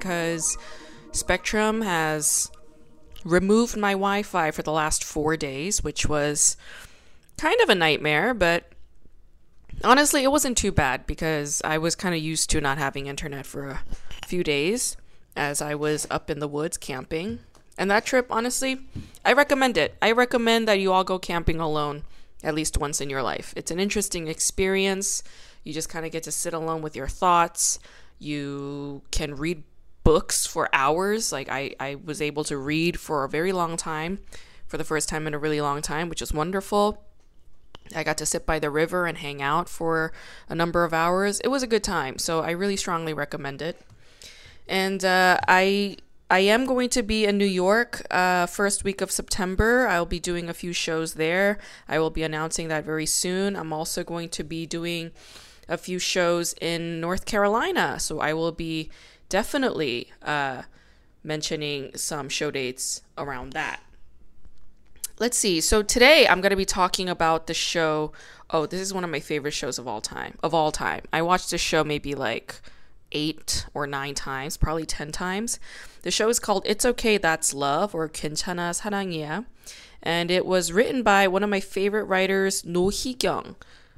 Because Spectrum has removed my Wi Fi for the last four days, which was kind of a nightmare, but honestly, it wasn't too bad because I was kind of used to not having internet for a few days as I was up in the woods camping. And that trip, honestly, I recommend it. I recommend that you all go camping alone at least once in your life. It's an interesting experience. You just kind of get to sit alone with your thoughts. You can read books for hours. Like I, I was able to read for a very long time, for the first time in a really long time, which is wonderful. I got to sit by the river and hang out for a number of hours. It was a good time, so I really strongly recommend it. And uh, I I am going to be in New York uh, first week of September. I'll be doing a few shows there. I will be announcing that very soon. I'm also going to be doing a few shows in North Carolina, so I will be definitely uh, mentioning some show dates around that. Let's see. So today I'm going to be talking about the show. Oh, this is one of my favorite shows of all time. Of all time, I watched this show maybe like eight or nine times, probably ten times. The show is called "It's Okay, That's Love" or "괜찮아 사랑이야," and it was written by one of my favorite writers, No Hee Kyung.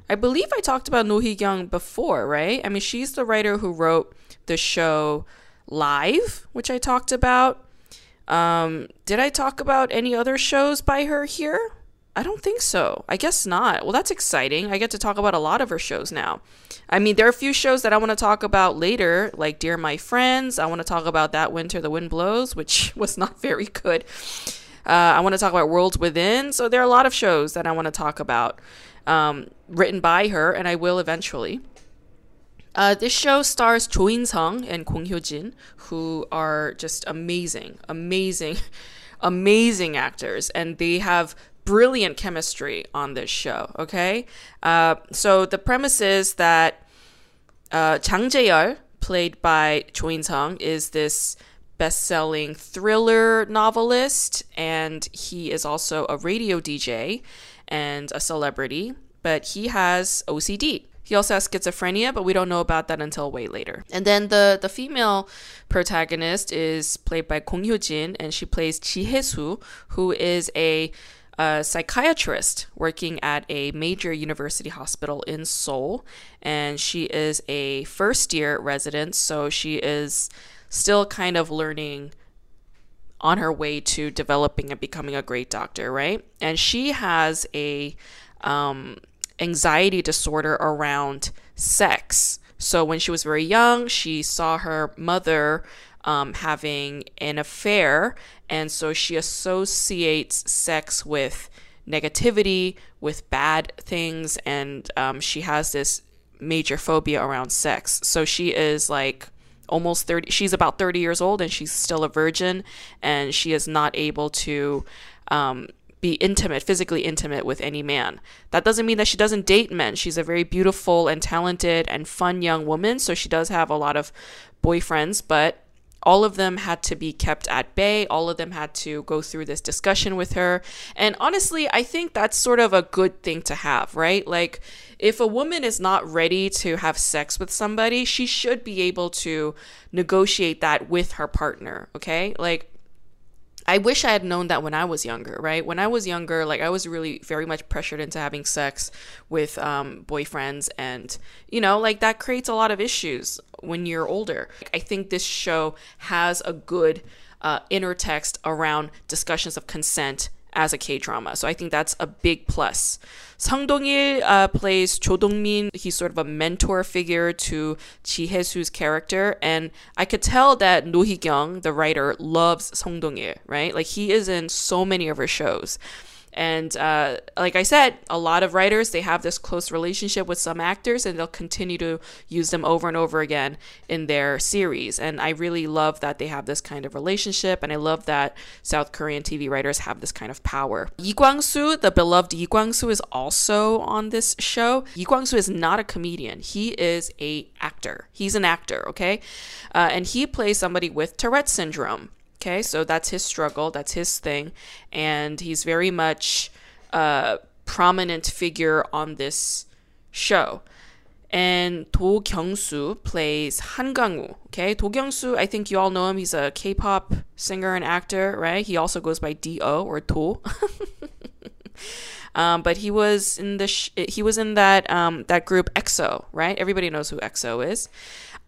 I believe I talked about No Hee Kyung before, right? I mean, she's the writer who wrote the show Live, which I talked about. Um, did I talk about any other shows by her here? I don't think so. I guess not. Well, that's exciting. I get to talk about a lot of her shows now. I mean, there are a few shows that I want to talk about later, like Dear My Friends. I want to talk about That Winter the Wind Blows, which was not very good. Uh, I want to talk about Worlds Within. So there are a lot of shows that I want to talk about um, written by her, and I will eventually. Uh, this show stars Cho In Sung and Kong Hyo Jin, who are just amazing, amazing, amazing actors, and they have brilliant chemistry on this show. Okay, uh, so the premise is that uh, Chang Jae-yeol, played by Cho In Sung, is this best-selling thriller novelist, and he is also a radio DJ and a celebrity, but he has OCD. He also has schizophrenia, but we don't know about that until way later. And then the the female protagonist is played by Kong Hyo Jin, and she plays Ji Hye-soo, who is a a psychiatrist working at a major university hospital in Seoul, and she is a first year resident, so she is still kind of learning on her way to developing and becoming a great doctor, right? And she has a um, anxiety disorder around sex. So when she was very young, she saw her mother um, having an affair, and so she associates sex with negativity, with bad things, and um, she has this major phobia around sex. So she is like almost 30 she's about 30 years old and she's still a virgin and she is not able to um, be intimate physically intimate with any man that doesn't mean that she doesn't date men she's a very beautiful and talented and fun young woman so she does have a lot of boyfriends but all of them had to be kept at bay. All of them had to go through this discussion with her. And honestly, I think that's sort of a good thing to have, right? Like, if a woman is not ready to have sex with somebody, she should be able to negotiate that with her partner, okay? Like, I wish I had known that when I was younger, right? When I was younger, like I was really very much pressured into having sex with um, boyfriends, and you know, like that creates a lot of issues when you're older. I think this show has a good uh, inner text around discussions of consent as a K drama. So I think that's a big plus. Sung Dong-il uh, plays Cho Dong-min. He's sort of a mentor figure to Ji Hye-soo's character, and I could tell that No Hee Kyung, the writer, loves Sung Dong-il. Right, like he is in so many of her shows. And uh, like I said, a lot of writers they have this close relationship with some actors, and they'll continue to use them over and over again in their series. And I really love that they have this kind of relationship, and I love that South Korean TV writers have this kind of power. Lee Kwang-soo, the beloved Lee Kwang-soo, is also on this show. Lee Kwang-soo is not a comedian; he is a actor. He's an actor, okay, uh, and he plays somebody with Tourette syndrome. Okay, so that's his struggle, that's his thing, and he's very much a prominent figure on this show. And Do Kyung-soo plays Han Kang-woo. Okay, Do Kyung-soo, I think you all know him. He's a K-pop singer and actor, right? He also goes by Do or Do. um, but he was in the sh- he was in that um, that group EXO, right? Everybody knows who EXO is.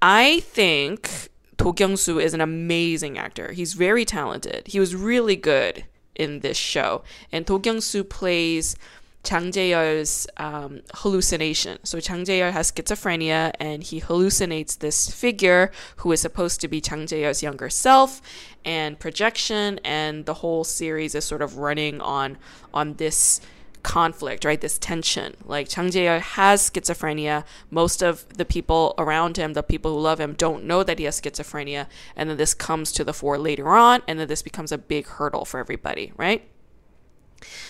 I think Do Kyung-soo is an amazing actor. He's very talented. He was really good in this show. And Do Kyung-soo plays Chang Jae-yeol's um, hallucination. So Chang Jae-yeol has schizophrenia and he hallucinates this figure who is supposed to be Chang Jae-yeol's younger self and projection and the whole series is sort of running on on this conflict, right? This tension. Like Chang Jae has schizophrenia. Most of the people around him, the people who love him, don't know that he has schizophrenia. And then this comes to the fore later on, and then this becomes a big hurdle for everybody, right?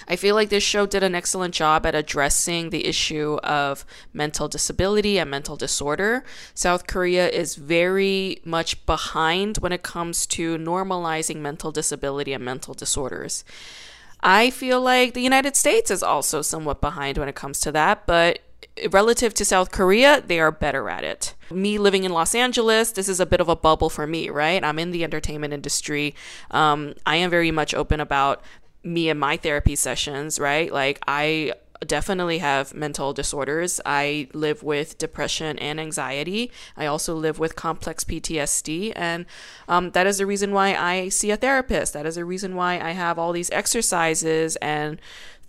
I feel like this show did an excellent job at addressing the issue of mental disability and mental disorder. South Korea is very much behind when it comes to normalizing mental disability and mental disorders. I feel like the United States is also somewhat behind when it comes to that, but relative to South Korea, they are better at it. Me living in Los Angeles, this is a bit of a bubble for me, right? I'm in the entertainment industry. Um, I am very much open about me and my therapy sessions, right? Like, I definitely have mental disorders. I live with depression and anxiety. I also live with complex PTSD. And um, that is the reason why I see a therapist. That is the reason why I have all these exercises and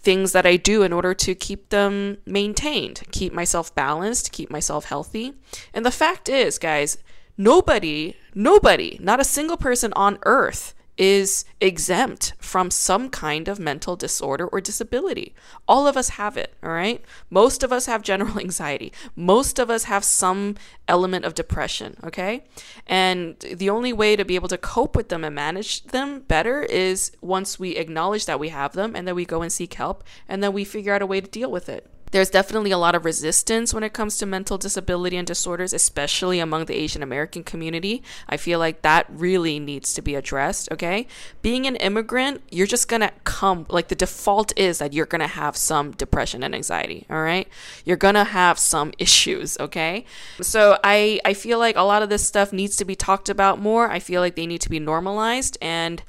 things that I do in order to keep them maintained, keep myself balanced, keep myself healthy. And the fact is, guys, nobody, nobody, not a single person on earth is exempt from some kind of mental disorder or disability. All of us have it, all right? Most of us have general anxiety. Most of us have some element of depression, okay? And the only way to be able to cope with them and manage them better is once we acknowledge that we have them and then we go and seek help and then we figure out a way to deal with it. There's definitely a lot of resistance when it comes to mental disability and disorders, especially among the Asian American community. I feel like that really needs to be addressed, okay? Being an immigrant, you're just gonna come, like the default is that you're gonna have some depression and anxiety, all right? You're gonna have some issues, okay? So I, I feel like a lot of this stuff needs to be talked about more. I feel like they need to be normalized and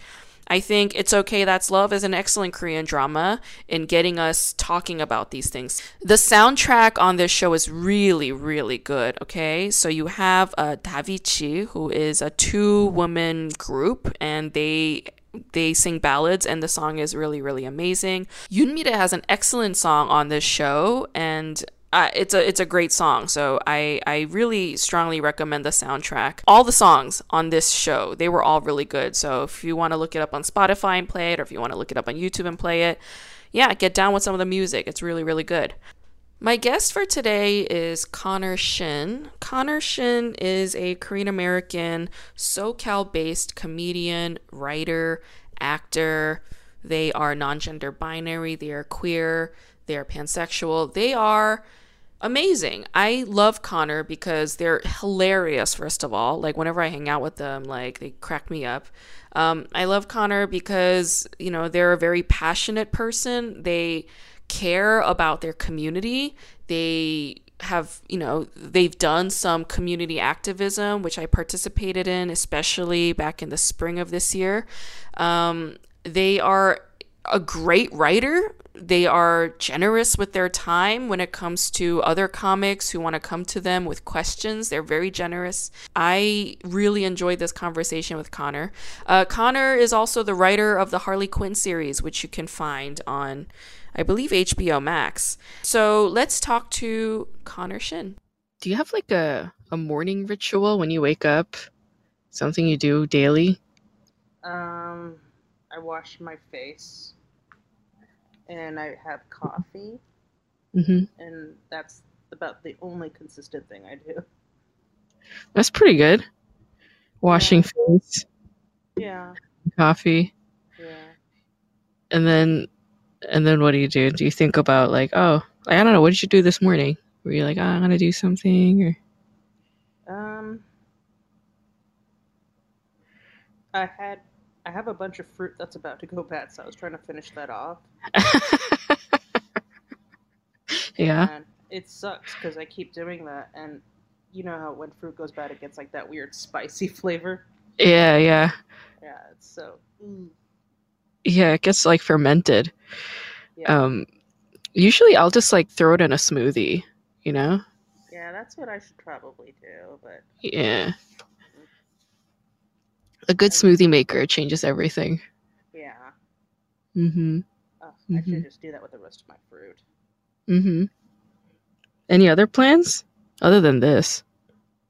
I think It's Okay That's Love is an excellent Korean drama in getting us talking about these things. The soundtrack on this show is really, really good, okay? So you have uh, Davichi, who is a two woman group, and they they sing ballads and the song is really really amazing. Yoon has an excellent song on this show and uh, it's a it's a great song. So I I really strongly recommend the soundtrack. All the songs on this show they were all really good. So if you want to look it up on Spotify and play it, or if you want to look it up on YouTube and play it, yeah, get down with some of the music. It's really really good. My guest for today is Connor Shin. Connor Shin is a Korean American SoCal based comedian, writer, actor. They are non gender binary, they are queer, they are pansexual. They are amazing. I love Connor because they're hilarious, first of all. Like, whenever I hang out with them, like, they crack me up. Um, I love Connor because, you know, they're a very passionate person. They care about their community. They have, you know, they've done some community activism, which I participated in, especially back in the spring of this year. Um, they are a great writer they are generous with their time when it comes to other comics who want to come to them with questions. They're very generous. I really enjoyed this conversation with Connor. Uh, Connor is also the writer of the Harley Quinn series, which you can find on, I believe, HBO Max. So let's talk to Connor Shin. Do you have like a, a morning ritual when you wake up? Something you do daily? Um, I wash my face and I have coffee, hmm and that's about the only consistent thing I do. That's pretty good. Washing face, Yeah, coffee, yeah. and then and then what do you do? Do you think about like, oh, I don't know, what did you do this morning? Were you like, oh, I'm gonna do something, or Um, I had I have a bunch of fruit that's about to go bad, so I was trying to finish that off. yeah, And it sucks because I keep doing that, and you know how when fruit goes bad, it gets like that weird spicy flavor. yeah, yeah, Yeah, it's so. mm, yeah. It gets like fermented. Yeah, Um, usually I'll just like throw it in a smoothie, you know? yeah, that's what I should probably do, but Yeah. A good smoothie maker changes everything. yeah, Mm-hmm. Ugh, I Mhm. should just do that with the rest of my fruit. Mm-hmm. Any other plans other than this?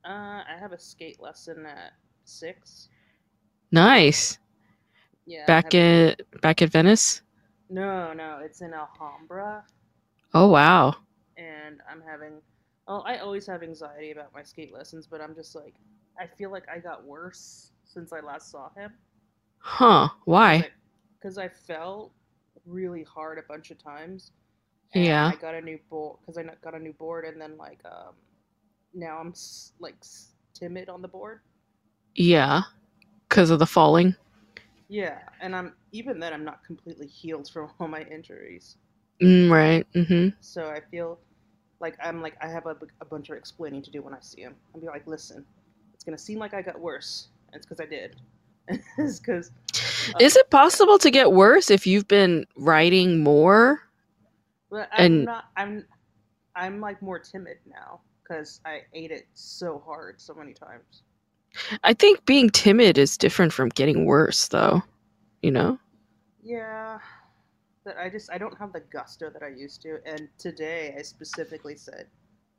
Uh, I have a skate lesson at six. Nice. Yeah, Back at back at Venice. No, no, it's in Alhambra. Oh wow. and I'm having well, I always have anxiety about my skate lessons, but I'm just like I feel like I got worse since I last saw him. Huh? Why? Because I fell really hard a bunch of times. Yeah. I got a new board because I got a new board, and then like um, now I'm s- like s- timid on the board. Yeah. Because of the falling. Yeah, and I'm even then I'm not completely healed from all my injuries, Mm, right. Mm-hmm. so I feel like I'm like I have a bunch of explaining to do when I see him. I'll be like, listen, it's gonna seem like I got worse, it's because I did. it's because uh, Is it possible to get worse if you've been writing more? But I'm And- not. I'm. I'm like more timid now because I ate it so hard so many times. I think being timid is different from getting worse, though. You know? Yeah, but I just I don't have the gusto that I used to. And today I specifically said,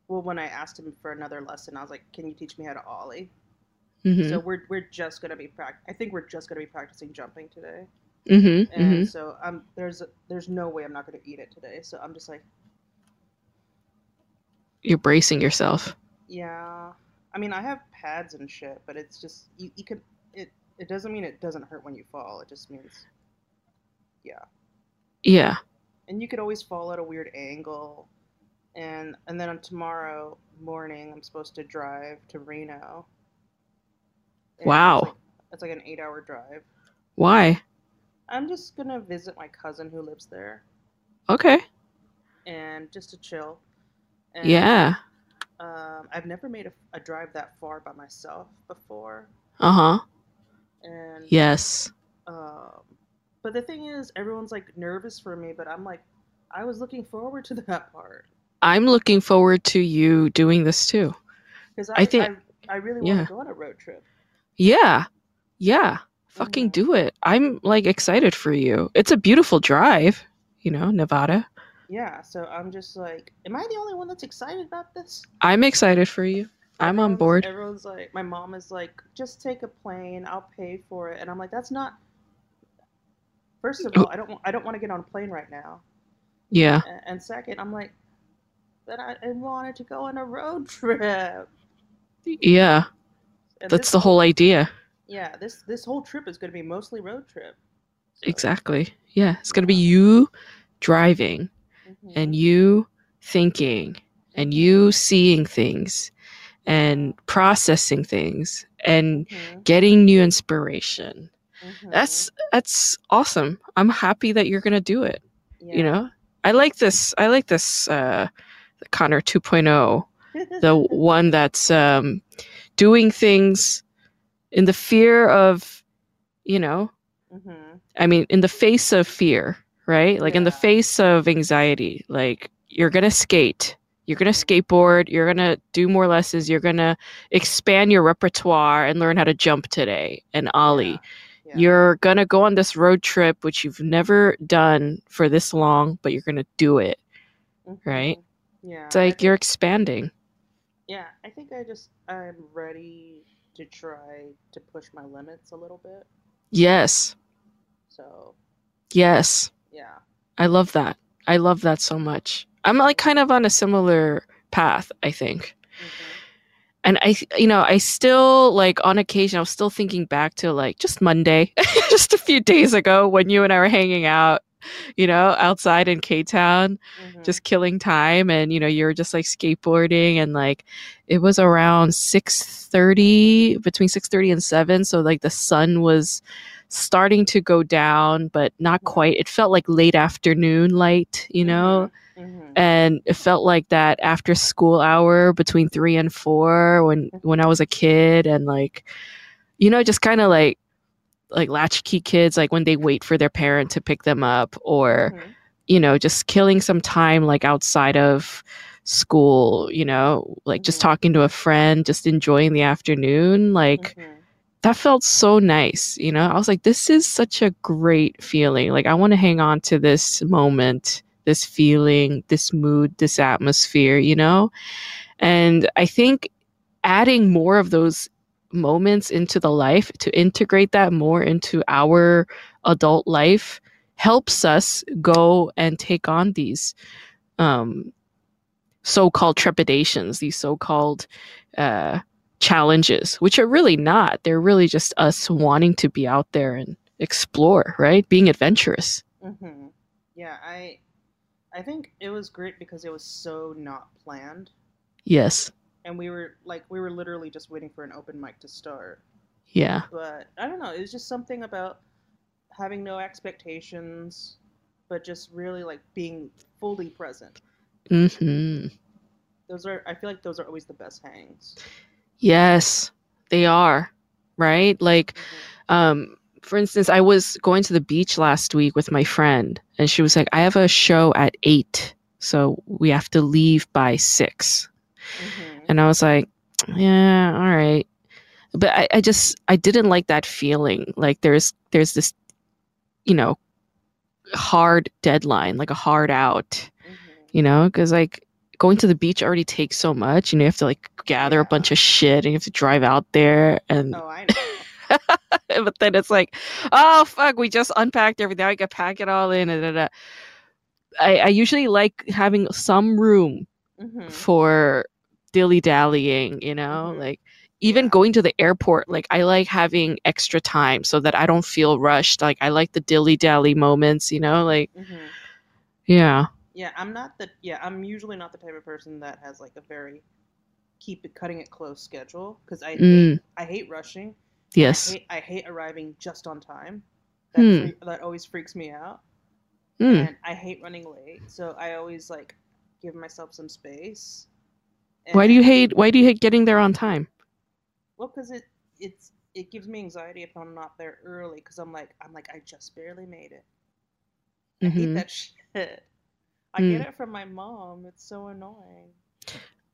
well, when I asked him for another lesson, I was like, "Can you teach me how to ollie?" Mm-hmm. So we're we're just gonna be prac. I think we're just gonna be practicing jumping today. mm-hmm. And Mm-hmm. so um, there's there's no way I'm not gonna eat it today. So I'm just like, You're bracing yourself. Yeah, I mean, I have pads and shit, but it's just you, you could it. It doesn't mean it doesn't hurt when you fall. It just means, yeah. Yeah. and you could always fall at a weird angle, and and then on tomorrow morning I'm supposed to drive to Reno. And Wow. It's like, it's like an eight-hour drive. Why? I'm just gonna visit my cousin who lives there, Okay. and just to chill. And, Yeah. Um, I've never made a, a drive that far by myself before, Uh huh. and Yes. Um, but the thing is, everyone's like nervous for me, but I'm like, I was looking forward to that part I'm looking forward to you doing this too. because I I, think- I, I really want yeah. to go on a road trip. Yeah. Yeah. Fucking Mhm. do it. I'm like excited for you. It's a beautiful drive, you know, Nevada. Yeah, so I'm just like, am I the only one that's excited about this? I'm excited for you. I'm on board. Everyone's like, my mom is like, just take a plane, I'll pay for it, and I'm like, that's not. First of all, I don't, I don't want to get on a plane right now, Yeah. and, second, I'm like, but I, I wanted to go on a road trip. Yeah. And That's the whole idea. Yeah, this this whole trip is going to be mostly road trip. So, Exactly. Yeah. It's going to be you driving mhm, and you thinking and you seeing things and processing things and mhm, getting new inspiration. mhm, That's that's awesome. I'm happy that you're going to do it. yeah. You know? I like this I like this uh Connor 2.0, the one that's um doing things in the fear of you know, Mhm, I mean, in the face of fear, right? Like in the face of anxiety, like you're going to skate, you're going to skateboard, you're going to do more lessons, you're going to expand your repertoire and learn how to jump today and ollie. yeah, yeah, You're going to go on this road trip, which you've never done for this long, but you're going to do it. mhm, right? Yeah, It's like you're expanding. Yeah. I think I just I'm ready to try to push my limits a little bit. Yes. So Yes. yeah, I love that. I love that so much. I'm like kind of on a similar path, I think. Mhm. And I, you know, I still like on occasion, I was still thinking back to like just Monday, just a few days ago when you and I were hanging out, you know, outside in K Town, Mhm. just killing time. And, you know, you were just like skateboarding and like it was around 6.30, between 6.30 and 7. So like the sun was starting to go down, but not quite. It felt like late afternoon light, you know? Mhm. and it felt like that after school hour between three and four when when I was a kid and like you know just kind of like like latchkey kids like when they wait for their parent to pick them up or Mhm. you know just killing some time like outside of school you know like just Mhm. talking to a friend just enjoying the afternoon like Mhm. that felt so nice you know i was like this is such a great feeling like i want to hang on to this moment this feeling this mood this atmosphere you know and i think adding more of those moments into the life to integrate that more into our adult life helps us go and take on these um, so-called trepidations these so-called uh, challenges which are really not they're really just us wanting to be out there and explore right being adventurous Mhm. Yeah, I I think it was great because it was so not planned. yes And we were like we were literally just waiting for an open mic to start. yeah But I don't know, it was just something about having no expectations but just really like being fully present. hmm Those are I feel like those are always the best hangs. yes they are right like Mhm. um for instance i was going to the beach last week with my friend and she was like i have a show at eight so we have to leave by six Mhm. And i was like yeah all right but I, I just i didn't like that feeling like there's there's this you know hard deadline like a hard out Mhm. you know because like going to the beach already takes so much You know, you have to like gather a bunch of shit and you have to drive out there and Oh, I know. but then it's like, oh fuck, we just unpacked everything. I can pack it all in. And da, da, da. I, I usually like having some room Mhm. for dilly dallying, you know, Mhm. like even going to the airport. Like I like having extra time so that I don't feel rushed. Like I like the dilly dally moments, you know, like Mhm. yeah, Yeah, I'm not the yeah, I'm usually not the type of person that has like a very keep it cutting it close schedule because I hate, mm, I hate rushing. yes, I hate, I hate arriving just on time. That free, that always freaks me out. mm, And I hate running late, so I always like give myself some space. Why do you hate? Why do you hate getting there on time? Well, because it it's it gives me anxiety if I'm not there early because I'm like I'm like I just barely made it. I hate Mhm. that shit. I Mm. get it from my mom. It's so annoying.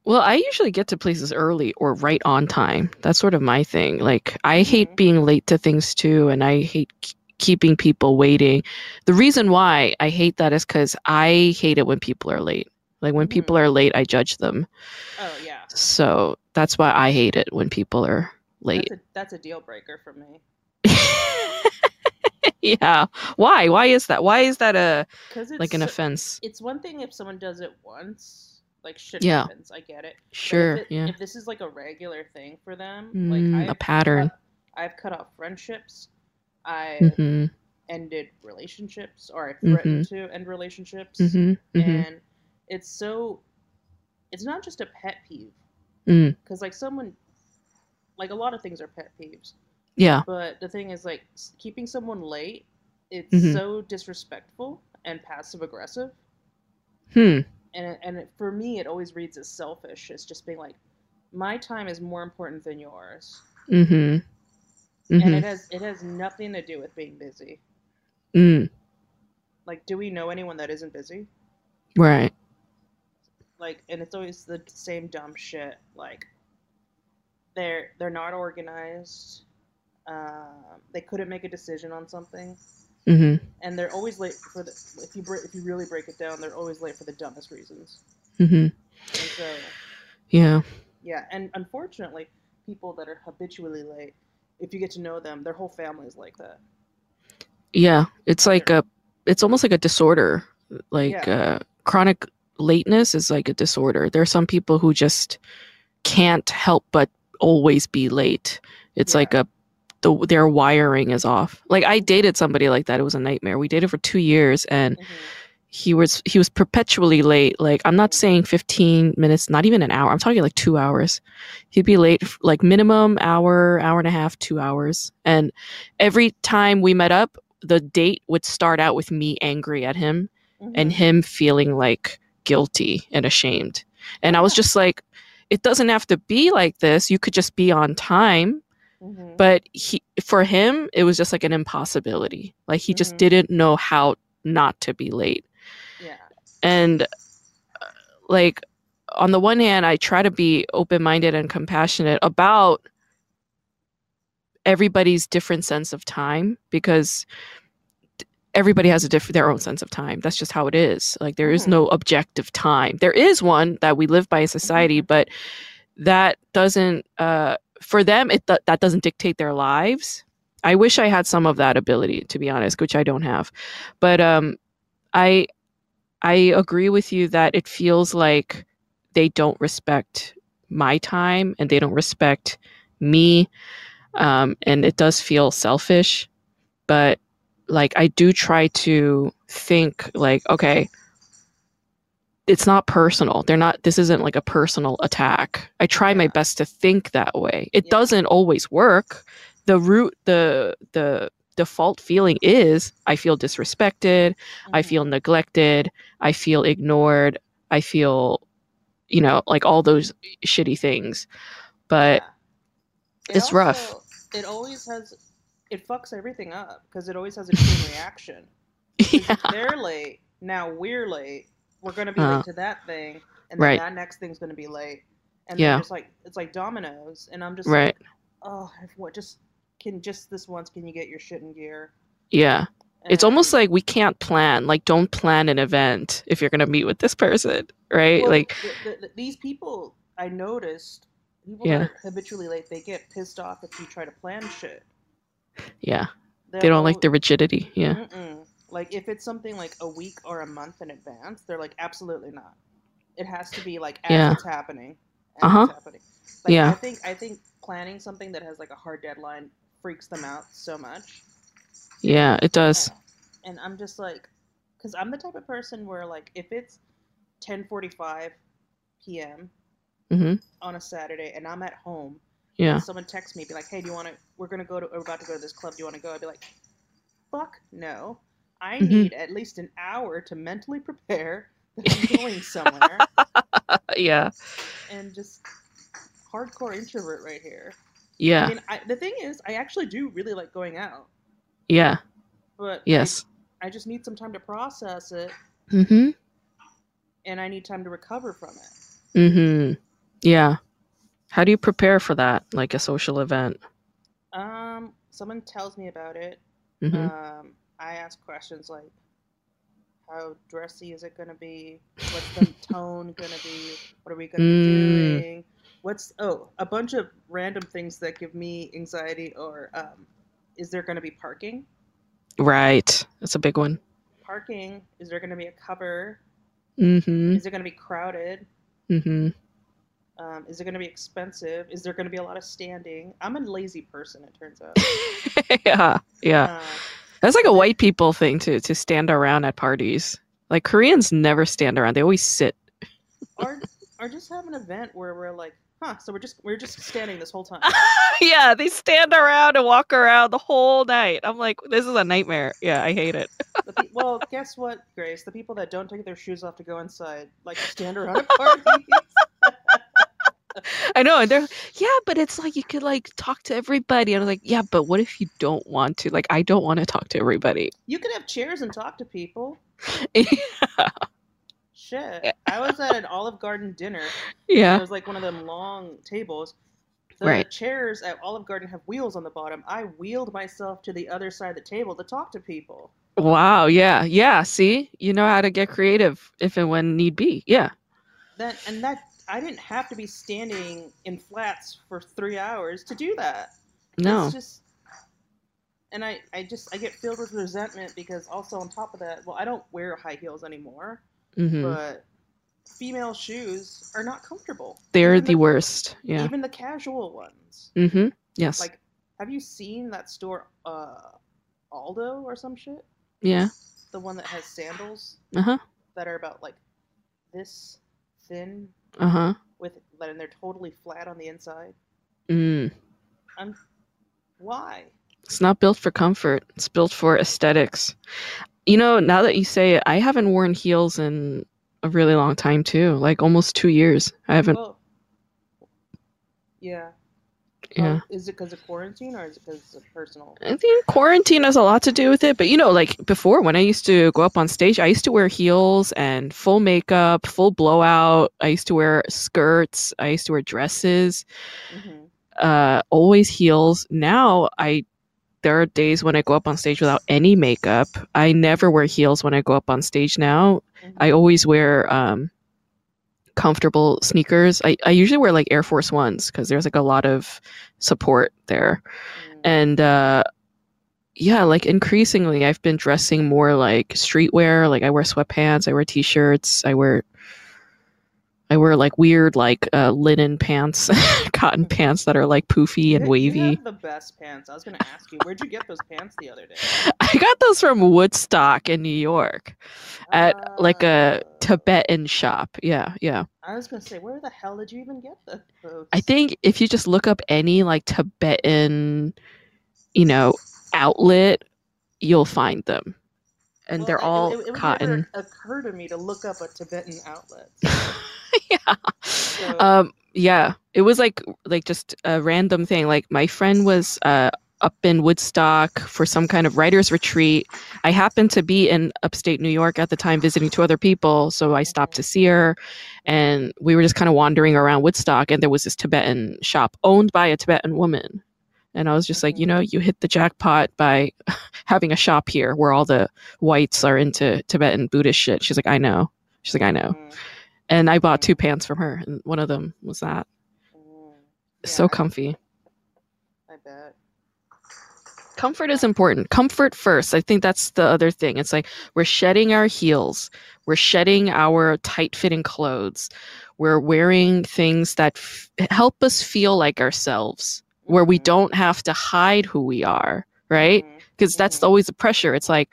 Well, I usually get to places early or right on time. That's sort of my thing. Like, I hate Mhm. being late to things too, and I hate k- keeping people waiting. The reason why I hate that is because I hate it when people are late. Like, when Mhm. people are late, I judge them. Oh yeah, So that's why I hate it when people are late. that's a that's a deal breaker for me. yeah. Why? Why is that? Why is that a like an offense? It's one thing if someone does it once, like shit Yeah. happens. I get it. But if Sure. it- Yeah. If this is like a regular thing for them, Mm, like a I've a pattern. cut- I've cut off friendships. I Mm-hmm. ended relationships, or I threatened to end relationships, Mm-hmm. Mm-hmm. and it's so. It's not just a pet peeve, Mm. because like someone, like a lot of things are pet peeves. Yeah. But the thing is, like keeping someone late, it's Mhm. so disrespectful and passive aggressive. Hmm. and and it, for me it always reads as selfish as just being like my time is more important than yours Mm-hmm. and Mm-hmm. it has it has nothing to do with being busy Mm. like do we know anyone that isn't busy Right. Like and it's always the same dumb shit like they're they're not organized um, they couldn't make a decision on something Mm-hmm. and they're always late for the if you bre- if you really break it down they're always late for the dumbest reasons Mm-hmm. and so Yeah. Yeah, and unfortunately, people that are habitually late, if you get to know them, their whole family is like that. Yeah. It's like a it's almost like a disorder Like Yeah. uh, chronic lateness is like a disorder. There are some people who just can't help but always be late. It's Yeah. like a the, their wiring is off. Like I dated somebody like that. It was a nightmare. We dated for two years, and Mhm. he was he was perpetually late. Like I'm not saying 15 minutes, not even an hour. I'm talking like two hours. He'd be late like minimum hour, hour and a half, two hours. And every time we met up, the date would start out with me angry at him and Mhm. him feeling like guilty and ashamed. And I was just like, it doesn't have to be like this. You could just be on time. Mhm. But he, for him, it was just like an impossibility. Like he just Mhm. didn't know how not to be late. yeah. And uh, like on the one hand, I try to be open minded and compassionate about everybody's different sense of time because everybody has a different their own sense of time. That's just how it is. Like there is Mhm. no objective time. There is one that we live by in society Mhm. but that doesn't uh for them it th- that doesn't dictate their lives. I wish i had some of that ability to be honest which i don't have. But um i i agree with you that it feels like they don't respect my time and they don't respect me. Um, and it does feel selfish but like i do try to think like okay it's not personal they're not this isn't like a personal attack i try my best to think that way it Yeah. doesn't always work the root the the default feeling is i feel disrespected i Mhm. feel neglected i feel ignored i feel you know like all those shitty things but Yeah. It it's rough. It always has. It fucks everything up because it always has a chain reaction. yeah they're late. Now we're late. We're gonna be Uh-huh. late to that thing, and then Right. that next thing's gonna be late. And Yeah. just like it's like dominoes, and I'm just right like, oh, if what just can just this once can you get your shit in gear? yeah it's almost like we can't plan like don't plan an event if you're going to meet with this person right Well, like the, the, the- these people I noticed people Yeah. that are habitually late they get pissed off if you try to plan shit. Yeah they They'll don't like the rigidity yeah Mm-mm. Like if it's something like a week or a month in advance, they're like, absolutely not. It has to be like as Yeah. it's happening. Uh-huh. Like, Yeah. I think I think planning something that has like a hard deadline freaks them out so much. yeah it does And I'm just like, because I'm the type of person where like if it's 10:45 p.m. hmm on a Saturday and I'm at home, yeah someone texts me, be like, "Hey, do you want to? We're gonna go to. We're about to go to this club. Do you want to go?" I'd be like, "Fuck no! I Mhm. need at least an hour to mentally prepare that I'm going somewhere." yeah and just hardcore introvert right here. yeah I mean, I, the thing is, I actually do really like going out, yeah but I- yes I, just need some time to process it, mm-hmm and I need time to recover from it. mm-hmm yeah how do you prepare for that like a social event Um, someone tells me about it. hmm Um, I ask questions like, "How dressy is it going to be? What's the tone going to be? What are we going to Mm. be doing? What's oh a bunch of random things that give me anxiety or um, is there going to be parking? right that's a big one Parking is there going to be a cover? mm-hmm Is it going to be crowded? mm-hmm Um, is it going to be expensive? Is there going to be a lot of standing? I'm a lazy person, it turns out. yeah yeah Uh, That's like a white people thing to to stand around at parties. Like Koreans never stand around; they always sit. or or just have an event where we're like, huh? So we're just we're just standing this whole time. yeah, they stand around and walk around the whole night. I'm like, this is a nightmare. Yeah, I hate it. Pe- well, guess what, Grace? The people that don't take their shoes off to go inside like stand around at parties. I know, and they're yeah, but it's like you could like talk to everybody. And I was like, yeah, but what if you don't want to? Like, I don't want to talk to everybody. You could have chairs and talk to people. yeah, Shit. I was at an Olive Garden dinner. yeah, It was like one of them long tables. The Right. chairs at Olive Garden have wheels on the bottom. I wheeled myself to the other side of the table to talk to people. wow, yeah, yeah. See, you know how to get creative if and when need be. Yeah, That and that I didn't have to be standing in flats for three hours to do that. no, It's just and I, I just I get filled with resentment because also on top of that, well, I don't wear high heels anymore, hmm but female shoes are not comfortable. They're Even the worst. Yeah. Even the casual ones. Mm-hmm. Yes. Like, have you seen that store, uh, Aldo or some shit? yeah. The one that has sandals Uh huh. that are about like this thin Uh huh. with, and they're totally flat on the inside. Mm. I'm, why? It's not built for comfort. It's built for aesthetics. You know, now that you say it, I haven't worn heels in a really long time too. Like almost two years. I haven't. Well, yeah. Yeah. Oh, is it because of quarantine or is it because of personal? I think quarantine has a lot to do with it. But you know, like before, when I used to go up on stage, I used to wear heels and full makeup, full blowout. I used to wear skirts. I used to wear dresses. hmm Uh, always heels. Now I. There are days when I go up on stage without any makeup. I never wear heels when I go up on stage now. I always wear um, comfortable sneakers. I, I usually wear like Air Force Ones because there's like a lot of support there. Mm-hmm. And uh, yeah, like increasingly, I've been dressing more like streetwear. Like I wear sweatpants, I wear t-shirts, I wear I wear like weird like uh, linen pants, cotton pants that are like poofy and wavy. The best pants. I was gonna ask you, where'd you get those pants the other day? I got those from Woodstock in New York at like a Uh, Tibetan shop. Yeah, yeah. I was gonna say, where the hell did you even get those? I think if you just look up any like Tibetan, you know, outlet, you'll find them. And Well, they're it- all it, it, would cotton. never occur to me to look up a Tibetan outlet. yeah. So- Um yeah, it was like like just a random thing. Like my friend was uh up in Woodstock for some kind of writers retreat. I happened to be in upstate New York at the time visiting two other people, so I stopped to see her and we were just kind of wandering around Woodstock and there was this Tibetan shop owned by a Tibetan woman. And I was just like, you know, you hit the jackpot by having a shop here where all the whites are into Tibetan Buddhist shit. She's like, I know. She's like, I know. And I bought two pants from her, and one of them was that. mm. so comfy. I bet. Comfort is important. Comfort first. I think that's the other thing. It's like we're shedding our heels, we're shedding our tight fitting clothes, we're wearing things that f- help us feel like ourselves, where we Mhm. don't have to hide who we are, right? Because that's Mhm. always the pressure. It's like,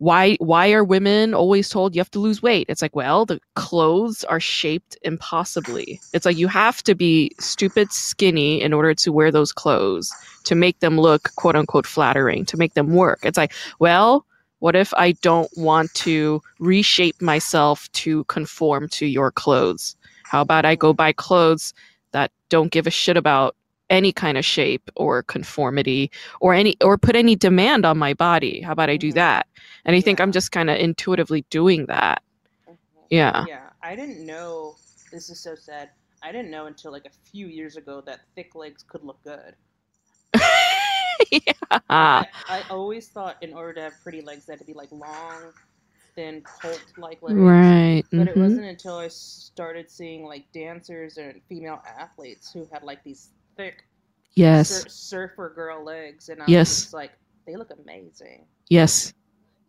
why why are women always told you have to lose weight? It's like, well, the clothes are shaped impossibly. It's like you have to be stupid skinny in order to wear those clothes to make them look quote unquote flattering, to make them work. It's like, well, what if I don't want to reshape myself to conform to your clothes? How about I go buy clothes that don't give a shit about any kind of shape or conformity or any or put any demand on my body? How about I do Mhm. that? And I think Yeah. I'm just kind of intuitively doing that. Mhm. Yeah. Yeah, I didn't know. This is so sad. I didn't know until like a few years ago that thick legs could look good. yeah. I, I always thought in order to have pretty legs, they had to be like long, thin, Colt-like legs. Right. But it mhm. wasn't until I started seeing like dancers and female athletes who had like these thick Yes. sur- surfer girl legs, and I Yes. just like, they look amazing. Yes.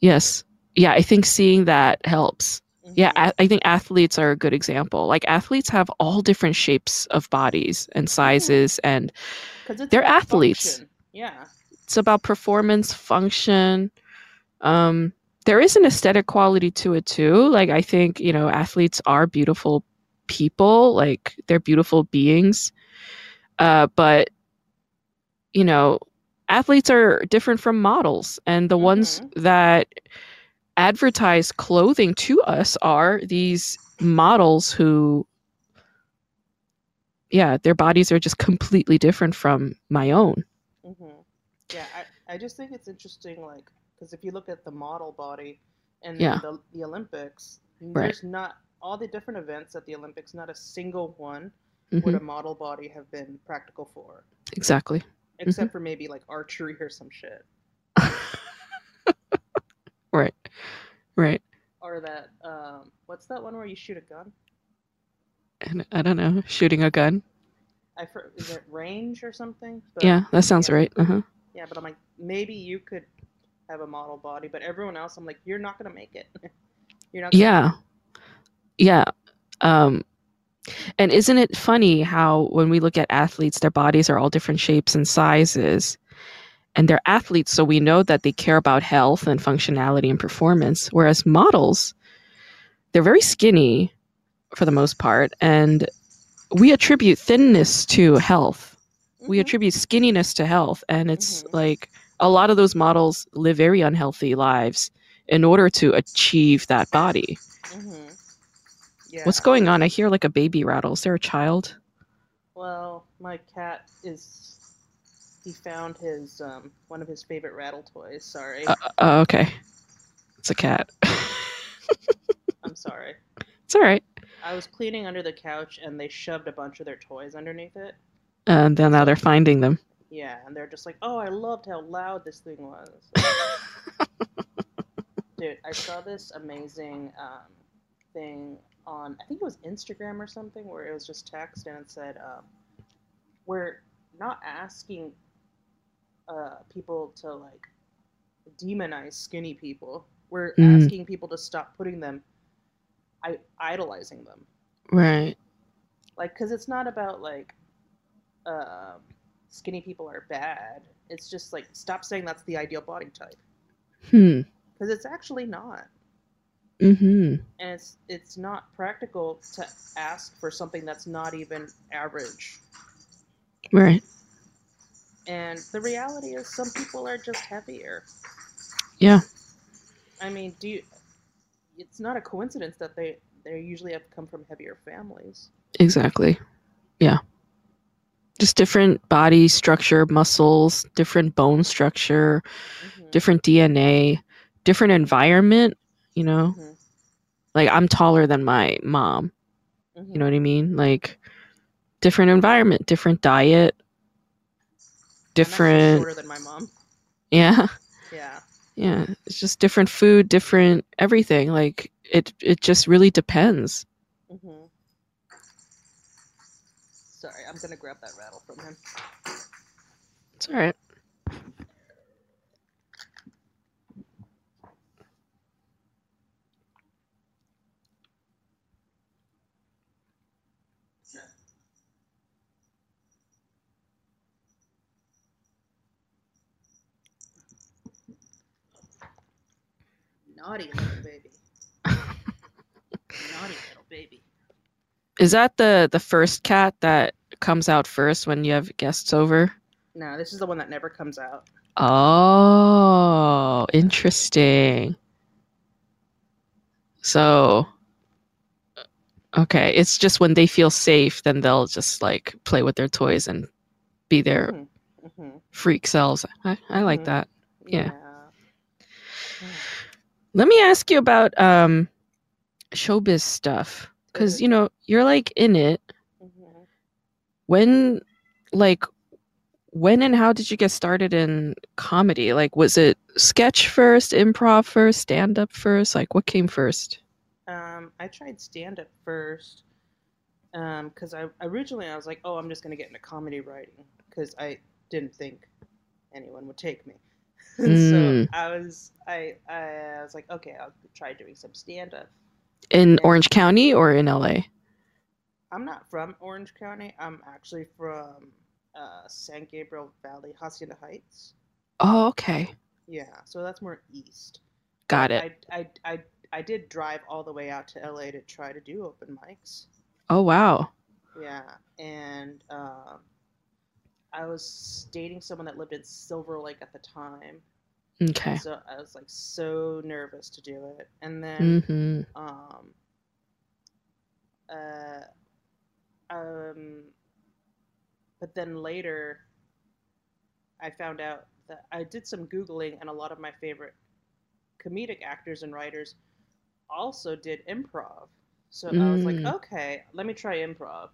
Yes. Yeah, I think seeing that helps. Yeah, Mhm. I, I think athletes are a good example. Like athletes have all different shapes of bodies and sizes and 'Cause it's they're athletes. function. Yeah. it's about performance function um there is an aesthetic quality to it too like i think you know athletes are beautiful people like they're beautiful beings uh but you know athletes are different from models and the ones that advertise clothing to us are these models who yeah their bodies are just completely different from my own hmm Yeah, I, I just think it's interesting, like, because if you look at the model body and Yeah. the, the Olympics, Right. there's not all the different events at the Olympics, not a single one Mhm, would a model body have been practical for, exactly except Mm-hmm. for maybe like archery or some shit, right right or that um, what's that one where you shoot a gun? and I don't know, shooting a gun. I for, is it range or something? But- Yeah, that sounds yeah. right. Uh huh. Yeah, but I'm like, maybe you could have a model body, but everyone else, I'm like, you're not gonna make it. you're not. Yeah. Yeah. Um, and isn't it funny how when we look at athletes, their bodies are all different shapes and sizes, and they're athletes, so we know that they care about health and functionality and performance. Whereas models, they're very skinny for the most part, and we attribute thinness to health. We Mhm. attribute skinniness to health, and it's Mhm. like a lot of those models live very unhealthy lives in order to achieve that body. Mhm. Yeah. What's going on? I hear like a baby rattle. Is there a child? Well, my cat is. He found his um one of his favorite rattle toys. Sorry, Uh, uh, okay. It's a cat. I'm sorry. it's all right. I was cleaning under the couch and they shoved a bunch of their toys underneath it. And then now they're finding them. Yeah, and they're just like, "Oh, I loved how loud this thing was." Dude, I saw this amazing um, thing on I think it was Instagram or something where it was just text and it said, um, "We're not asking uh, people to like demonize skinny people. We're Mm. asking people to stop putting them, I idolizing them." right. like because it's not about like um, skinny people are bad it's just like stop saying that's the ideal body type Hmm. because it's actually not Mm-hmm. and it's it's not practical to ask for something that's not even average Right. and the reality is some people are just heavier Yeah. i mean do you it's not a coincidence that they they usually have come from heavier families Exactly. Yeah. Just different body structure, muscles, different bone structure, Mhm, different DNA, different environment, you know? mhm, Like I'm taller than my mom, mhm. you know what I mean? Like different environment, different diet, different shorter than my mom yeah. yeah Yeah, it's just different food, different everything. Like it it just really depends. hmm Sorry, I'm gonna grab that rattle from him. It's all right. Naughty little baby. Naughty little baby. Is that the the first cat that comes out first when you have guests over? No, this is the one that never comes out. Oh, interesting. So, okay, it's just when they feel safe, then they'll just like play with their toys and be their Mhm, mhm, freak selves. I, I like Mhm. that. Yeah. Yeah. Let me ask you about um showbiz stuff because Mhm. you know you're like in it. Mhm. When, like, when and how did you get started in comedy? Like, was it sketch first, improv first, stand up first? Like, what came first? Um, I tried stand up first. Um, because I originally I was like, oh, I'm just gonna get into comedy writing because I didn't think anyone would take me. And so Mm. I was I I was like, okay, I'll try doing some stand up. In Yeah. Orange County or in LA? I'm not from Orange County. I'm actually from uh, San Gabriel Valley, Hacienda Heights. Oh, okay. Yeah, so that's more east. Got it. I, I, I, I did drive all the way out to LA to try to do open mics. Oh, wow. Yeah, and um, I was dating someone that lived in Silver Lake at the time. Okay. So I was like so nervous to do it. And then Mm-hmm. um, uh, um, but then later, I found out that I did some googling, and a lot of my favorite comedic actors and writers also did improv. So I was like, Mm. okay, let me try improv.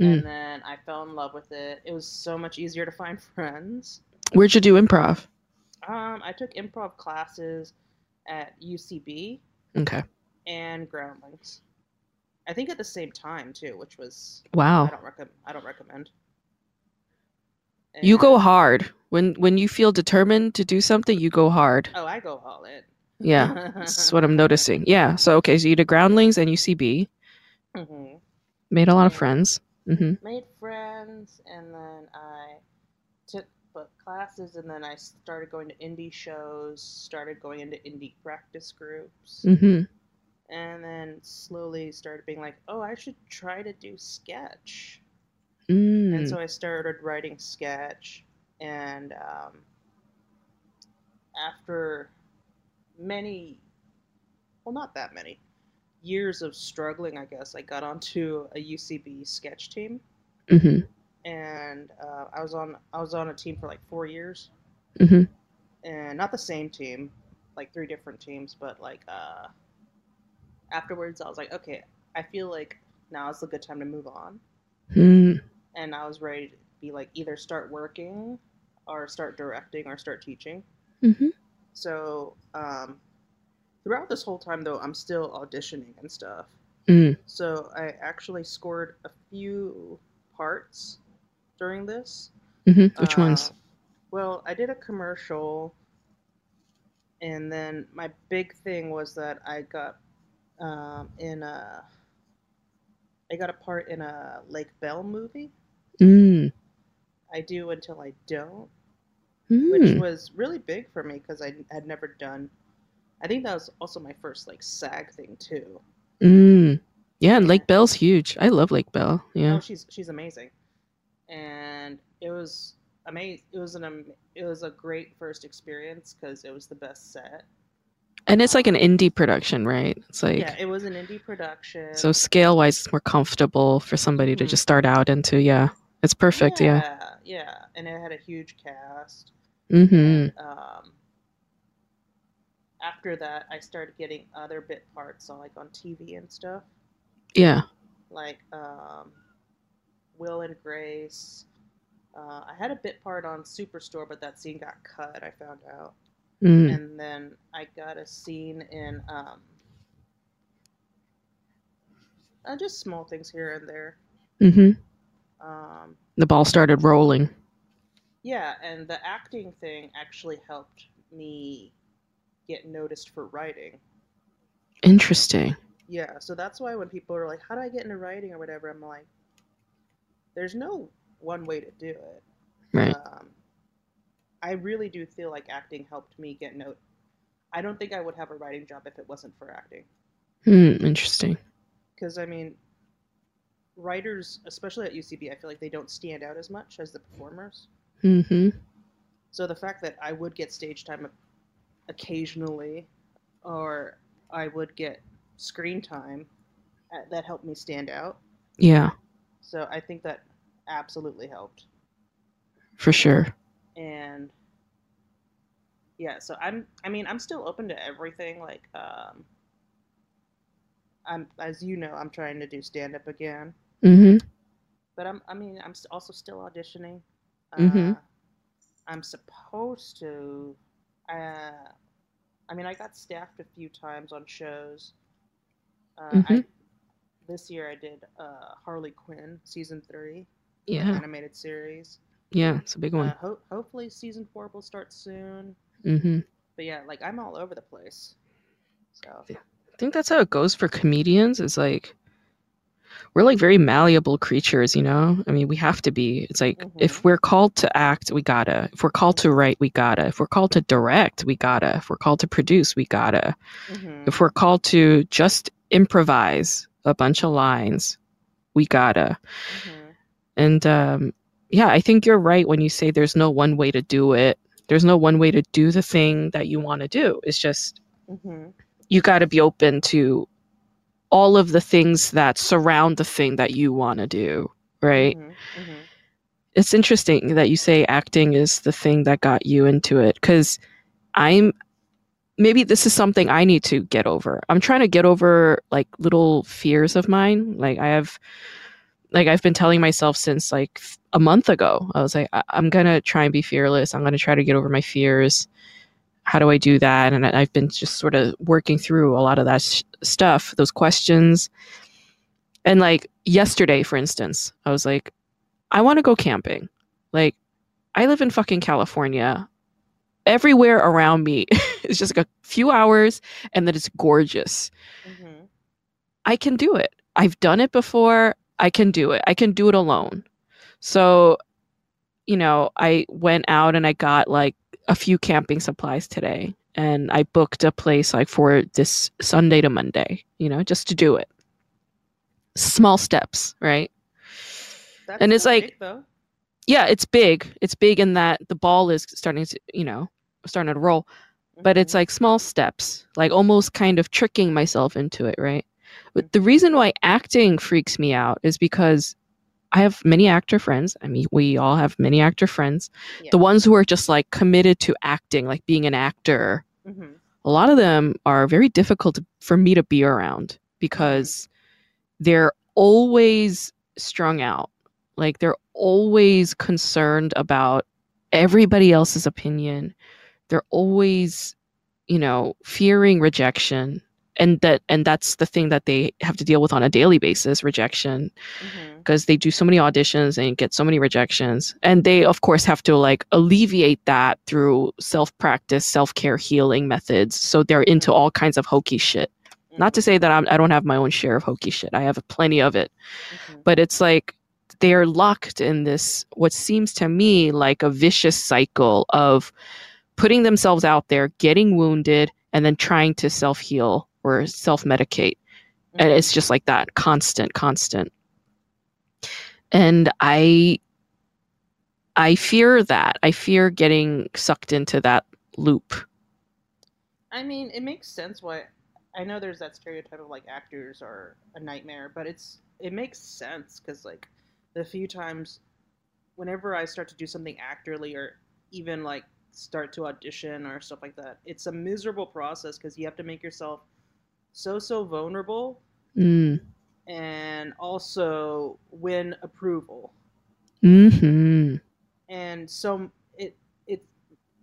Mm. And then I fell in love with it. It was so much easier to find friends. Where'd you do improv? Um, I took improv classes at UCB Okay. and Groundlings. I think at the same time too, which was Wow. I don't recommend. I don't recommend. You go hard. When when you feel determined to do something, you go hard. Oh, I go all in. Yeah. That's what I'm noticing. Yeah. So okay, so you did groundlings and UCB. Mm-hmm. Made a lot of friends. Hmm Made friends, and then I took book classes, and then I started going to indie shows. Started going into indie practice groups, hmm and then slowly started being like, "Oh, I should try to do sketch." Mm. And so I started writing sketch, and um, after many, well, not that many years of struggling, I guess I got onto a UCB sketch team, hmm and uh, I was on I was on a team for like four years, hmm and not the same team, like three different teams, but like uh, afterwards I was like, okay, I feel like now is a good time to move on. Mm. and I was ready to be like either start working or start directing or start teaching. hmm So um, throughout this whole time, though, I'm still auditioning and stuff. Mm. So I actually scored a few parts during this. hmm Which Uh, ones? Well, I did a commercial, and then my big thing was that I got um, in a. I got a part in a Lake Bell movie. Mm. I do until I don't. which Mm. was really big for me because I had never done. I think that was also my first like SAG thing too. Mm. Yeah, and Lake Bell's huge. I love Lake Bell. Yeah. Oh, she's she's amazing, and it was amazing. It was an it was a great first experience because it was the best set. And it's like an indie production, right? It's like yeah, it was an indie production. so scale wise it's more comfortable for somebody to Mhm. just start out into, yeah. It's perfect, yeah. yeah, yeah, and it had a huge cast. Mm-hmm. And, um, after that, I started getting other bit parts on like on TV and stuff. Yeah. like um, Will and Grace. Uh, I had a bit part on Superstore, but that scene got cut. I found out, Mm. and then I got a scene in um, uh, just small things here and there. Mm-hmm. Um, The ball started rolling. yeah, and the acting thing actually helped me get noticed for writing. Interesting. Yeah, so that's why when people are like, "How do I get into writing?" or whatever, I'm like, "There's no one way to do it." Right. Um, I really do feel like acting helped me get note. I don't think I would have a writing job if it wasn't for acting. Hmm, interesting. Because I mean, writers, especially at UCB, I feel like they don't stand out as much as the performers. Mm-hmm. So the fact that I would get stage time occasionally, or I would get screen time, uh, that helped me stand out. Yeah, So I think that absolutely helped. for sure. and yeah so i'm i mean i'm still open to everything like um i'm as you know i'm trying to do stand up again Mm-hmm. but i'm i mean i'm also still auditioning Mhm. uh, i'm supposed to uh i mean i got staffed a few times on shows uh, I, Mhm. this year i did uh harley quinn season three Yeah. animated series Yeah, it's a big one. uh, ho- hopefully season four will start soon mm-hmm. but yeah, like I'm all over the place. So I think that's how it goes for comedians. Is like we're like very malleable creatures, you know. I mean, we have to be. It's like if Mhm. we're called to act, we gotta. If we're called to write, we gotta. If we're called to direct, we gotta. If we're called to produce, we gotta. mhm, If we're called to just improvise a bunch of lines, we gotta. mhm, And um, yeah, I think you're right when you say there's no one way to do it. There's no one way to do the thing that you want to do. It's just mhm, you got to be open to all of the things that surround the thing that you want to do, right? mhm, mhm. It's interesting that you say acting is the thing that got you into it cuz I'm maybe this is something I need to get over. I'm trying to get over like little fears of mine. Like I have like I've been telling myself since like a month ago. I was like I- I'm going to try and be fearless. I'm going to try to get over my fears. How do I do that? And I've been just sort of working through a lot of that sh- stuff, those questions. And like yesterday for instance, I was like I want to go camping. Like I live in fucking California. Everywhere around me is just like a few hours and then it's gorgeous. hmm I can do it. I've done it before. I can do it. I can do it alone. So, you know, I went out and I got like a few camping supplies today and I booked a place like for this Sunday to Monday, you know, just to do it. Small steps, right? That's And it's like- big, though. Yeah, it's big. It's big in that the ball is starting to, you know, starting to roll. but it's Mhm. like small steps, like almost kind of tricking myself into it, right? But the reason why acting freaks me out is because I have many actor friends. I mean, we all have many actor friends. The ones who are just like committed to acting, like being an actor, Mhm. a lot of them are very difficult for me to be around because they're always strung out. Like they're always concerned about everybody else's opinion. They're always, you know, fearing rejection. And that and that's the thing that they have to deal with on a daily basis, rejection because they do so many auditions and get so many rejections and they of course have to like alleviate that through self-practice self-care healing methods so they're into Mhm. all kinds of hokey shit not to Mhm. say that I'm, i don't have my own share of hokey shit i have plenty of it Mhm. but it's like they're locked in this what seems to me like a vicious cycle of putting themselves out there getting wounded and then trying to self-heal or self-medicate and Mhm. it's just like that constant constant and i i fear that i fear getting sucked into that loop I mean, it makes sense why. I know there's that stereotype of like actors are a nightmare, but it's it makes sense because like the few times, whenever I start to do something actorly or even like start to audition or stuff like that, it's a miserable process because you have to make yourself so so vulnerable. Mm. and also win approval. Hmm and so it it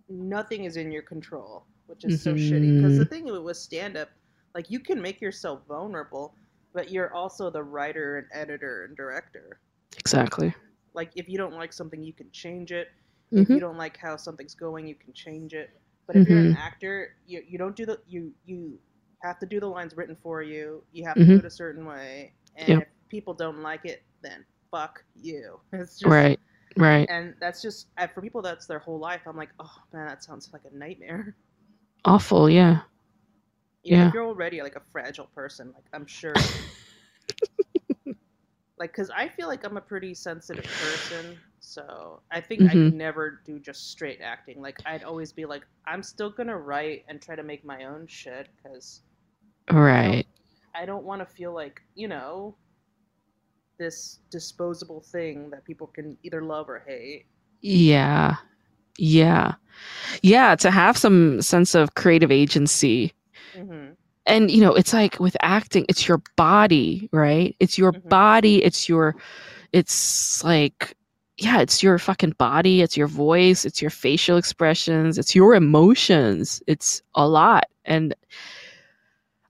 nothing is in your control which is so shitty. Because the Mhm. thing with stand up like you can make yourself vulnerable but you're also the writer and editor and director. Exactly. Like if you don't like something you can change it. If hmm you don't like how something's going you can change it. But if you're an Mhm. actor you, you don't do the you you have to do the lines written for you you have to do Mhm. it a certain way and Yep. if people don't like it then fuck you it's just right right and that's just for people that's their whole life i'm like oh man that sounds like a nightmare awful yeah you know, Yeah. if you're already like a fragile person like i'm sure like because i feel like i'm a pretty sensitive person so i think i Mhm. could never do just straight acting like i'd always be like i'm still gonna write and try to make my own shit because right. I don't want to feel like you know this disposable thing that people can either love or hate. Yeah. Yeah. Yeah to have some sense of creative agency. Hmm and you know it's like with acting it's your body right? It's your Mhm. body it's your it's like yeah it's your fucking body it's your voice it's your facial expressions it's your emotions. It's a lot. And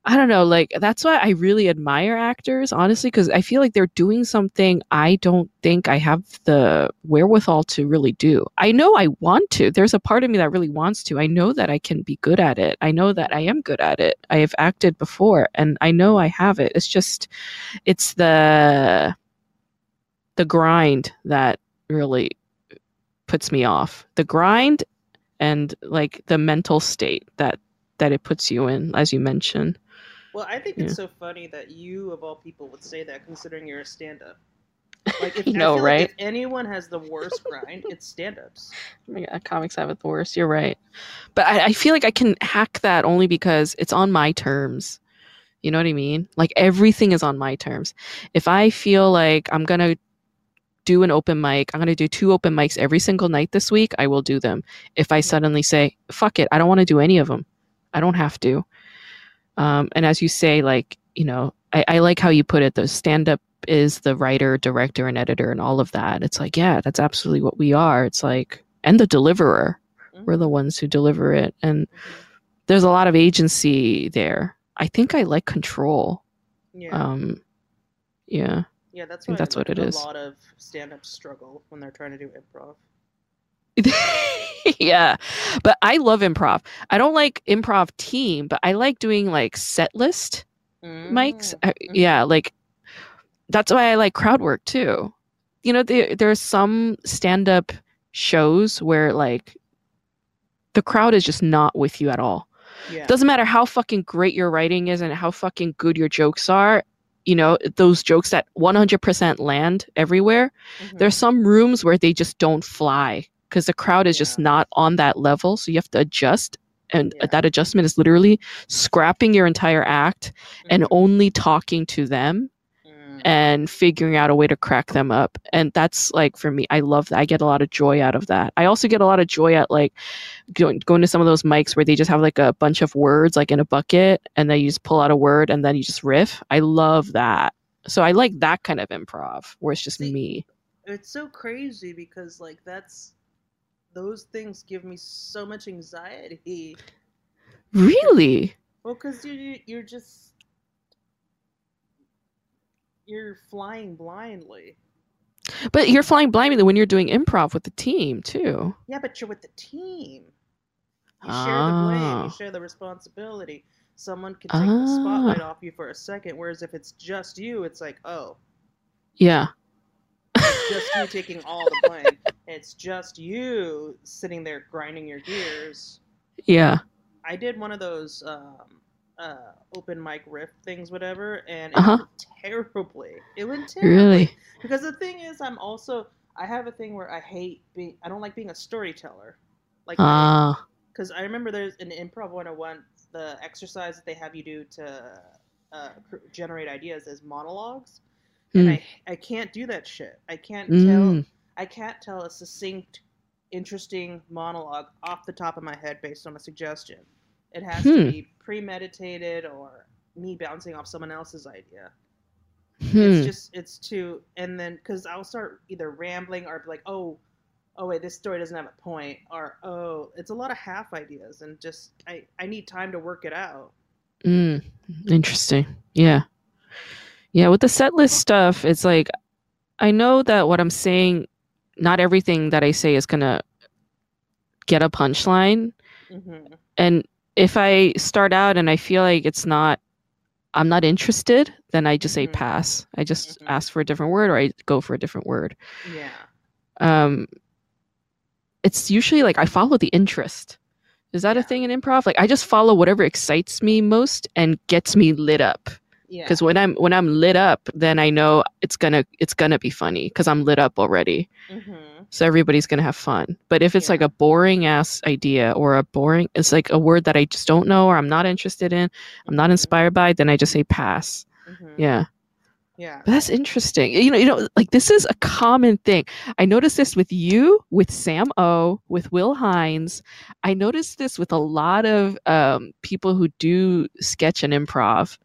i don't know like that's why i really admire actors honestly because i feel like they're doing something i don't think i have the wherewithal to really do. I know i want to there's a part of me that really wants to i know that i can be good at it i know that i am good at it i have acted before and i know i have it it's just it's the the grind that really puts me off the grind and like the mental state that that it puts you in as you mentioned Well, I think Yeah. it's so funny that you, of all people, would say that, considering you're a stand-up. Like, if, know, feel like right? if anyone has the worst grind, it's stand-ups. Oh yeah, comics have it the worst you're right but I, I feel like i can hack that only because it's on my terms you know what i mean like everything is on my terms if i feel like i'm gonna do an open mic i'm gonna do two open mics every single night this week i will do them if i suddenly say fuck it i don't want to do any of them i don't have to um, and as you say like you know I, I like how you put it the stand-up is the writer director and editor and all of that. It's like yeah that's absolutely what we are. It's like and the deliverer. We're the ones who deliver it. And there's a lot of agency there. I think i like control. Yeah, um yeah. Yeah, that's think why that's what it a is. lot of stand-ups struggle when they're trying to do improv. yeah. But I love improv. I don't like improv team, but I like doing like set list mics. Mm, Uh, mhm. Yeah, like that's why I like crowd work too. You know, there there's some stand up shows where like the crowd is just not with you at all. Yeah. Doesn't matter how fucking great your writing is and how fucking good your jokes are. You know, those jokes that 100% land everywhere. Mhm. There's some rooms where they just don't fly because the crowd is just not on that level. So you have to adjust. And Yeah. that adjustment is literally scrapping your entire act and Mhm. only talking to them Mm. and figuring out a way to crack them up. And that's like for me, I love that. I get a lot of joy out of that. I also get a lot of joy at like going, going to some of those mics where they just have like a bunch of words like in a bucket and then you just pull out a word and then you just riff. I love that. So I like that kind of improv where it's just See, me. it's so crazy because like that's those things give me so much anxiety. Really? Well, because you you- you're just you're flying blindly. But you're flying blindly when you're doing improv with the team too. Yeah, but you're with the team. You share the blame. Ah. You share the responsibility. Someone can take the spotlight Ah. off you for a second, whereas if it's just you, it's like, oh, Yeah. It's just you taking all the blame. It's just you sitting there grinding your gears. Yeah. I did one of those um, uh, open mic riff things, whatever, and it Uh-huh. went terribly. It went terribly. Really? Because the thing is, I'm also I have a thing where I hate being. I don't like being a storyteller. Like, Ah. because I remember there's an improv 101, the exercise that they have you do to uh, generate ideas is monologues, and Mm. I I can't do that shit. I can't tell. Mm. I can't tell a succinct, interesting monologue off the top of my head based on a suggestion. It has Hmm. to be premeditated or me bouncing off someone else's idea. Hmm. It's just it's too, and then because I'll start either rambling or be like, oh, oh wait, this story doesn't have a point, or oh, it's a lot of half ideas, and just I I need time to work it out. Mm, interesting. Yeah. Yeah, with the set list stuff, it's like I know that what I'm saying, not everything that I say is going to get a punchline. hmm And if I start out and I feel like it's not, I'm not interested, then I just say Mhm. pass. I just Mhm. ask for a different word or I go for a different word. Yeah. Um, it's usually like I follow the interest. Is that a thing in improv? Like I just follow whatever excites me most and gets me lit up. Yeah. because when i'm when i'm lit up then i know it's gonna it's gonna be funny because i'm lit up already. Hmm so everybody's gonna have fun. But if it's like a boring ass idea or a boring it's like a word that i just don't know or i'm not interested in i'm not inspired by then i just say pass. Hmm yeah. Yeah. but that's interesting. You know you know like this is a common thing. I noticed this with you with sam o with will hines. I noticed this with a lot of um, people who do sketch and improv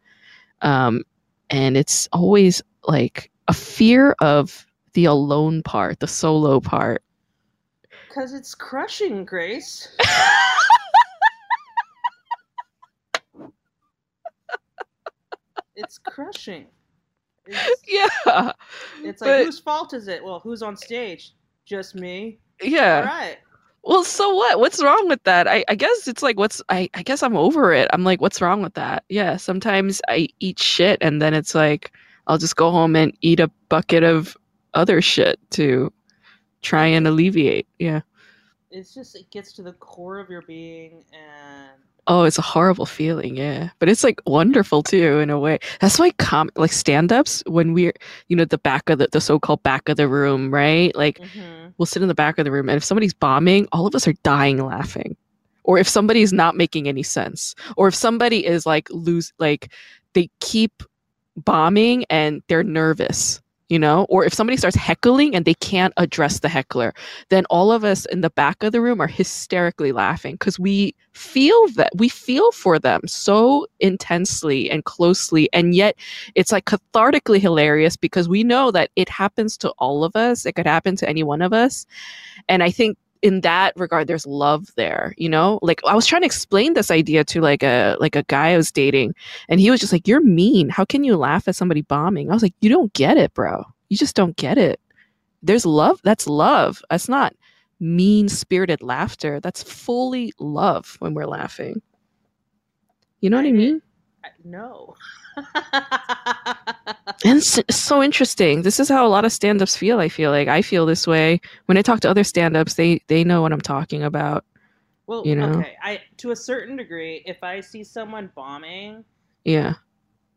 um, and it's always like a fear of the alone part the solo part Because it's crushing, Grace. It's crushing. It's, yeah it's like, but- whose fault is it? Well, who's on stage? Just me. yeah All right. Well, so what? What's wrong with that? I, I guess it's like what's I, I guess I'm over it. I'm like, what's wrong with that? Yeah, sometimes I eat shit and then it's like I'll just go home and eat a bucket of other shit to try and alleviate. Yeah. It's just, it gets to the core of your being and Oh, it's a horrible feeling, yeah. But it's like wonderful too in a way. That's why com like stand-ups when we're you know, the back of the the so-called back of the room, right? Like Mhm. we'll sit in the back of the room and if somebody's bombing all of us are dying laughing or if somebody's not making any sense or if somebody is like lose like they keep bombing and they're nervous you know or if somebody starts heckling and they can't address the heckler then all of us in the back of the room are hysterically laughing because we feel that we feel for them so intensely and closely and yet it's like cathartically hilarious because we know that it happens to all of us it could happen to any one of us and i think in that regard there's love there you know like i was trying to explain this idea to like a like a guy i was dating and he was just like you're mean how can you laugh at somebody bombing i was like you don't get it bro you just don't get it there's love that's love that's not mean spirited laughter. That's fully love when we're laughing. You know what I mean? I- no. And it's, it's so interesting. This is how a lot of stand-ups feel. I feel like I feel this way when I talk to other stand-ups. They they know what I'm talking about. well, You know? okay. I to a certain degree, if I see someone bombing, Yeah,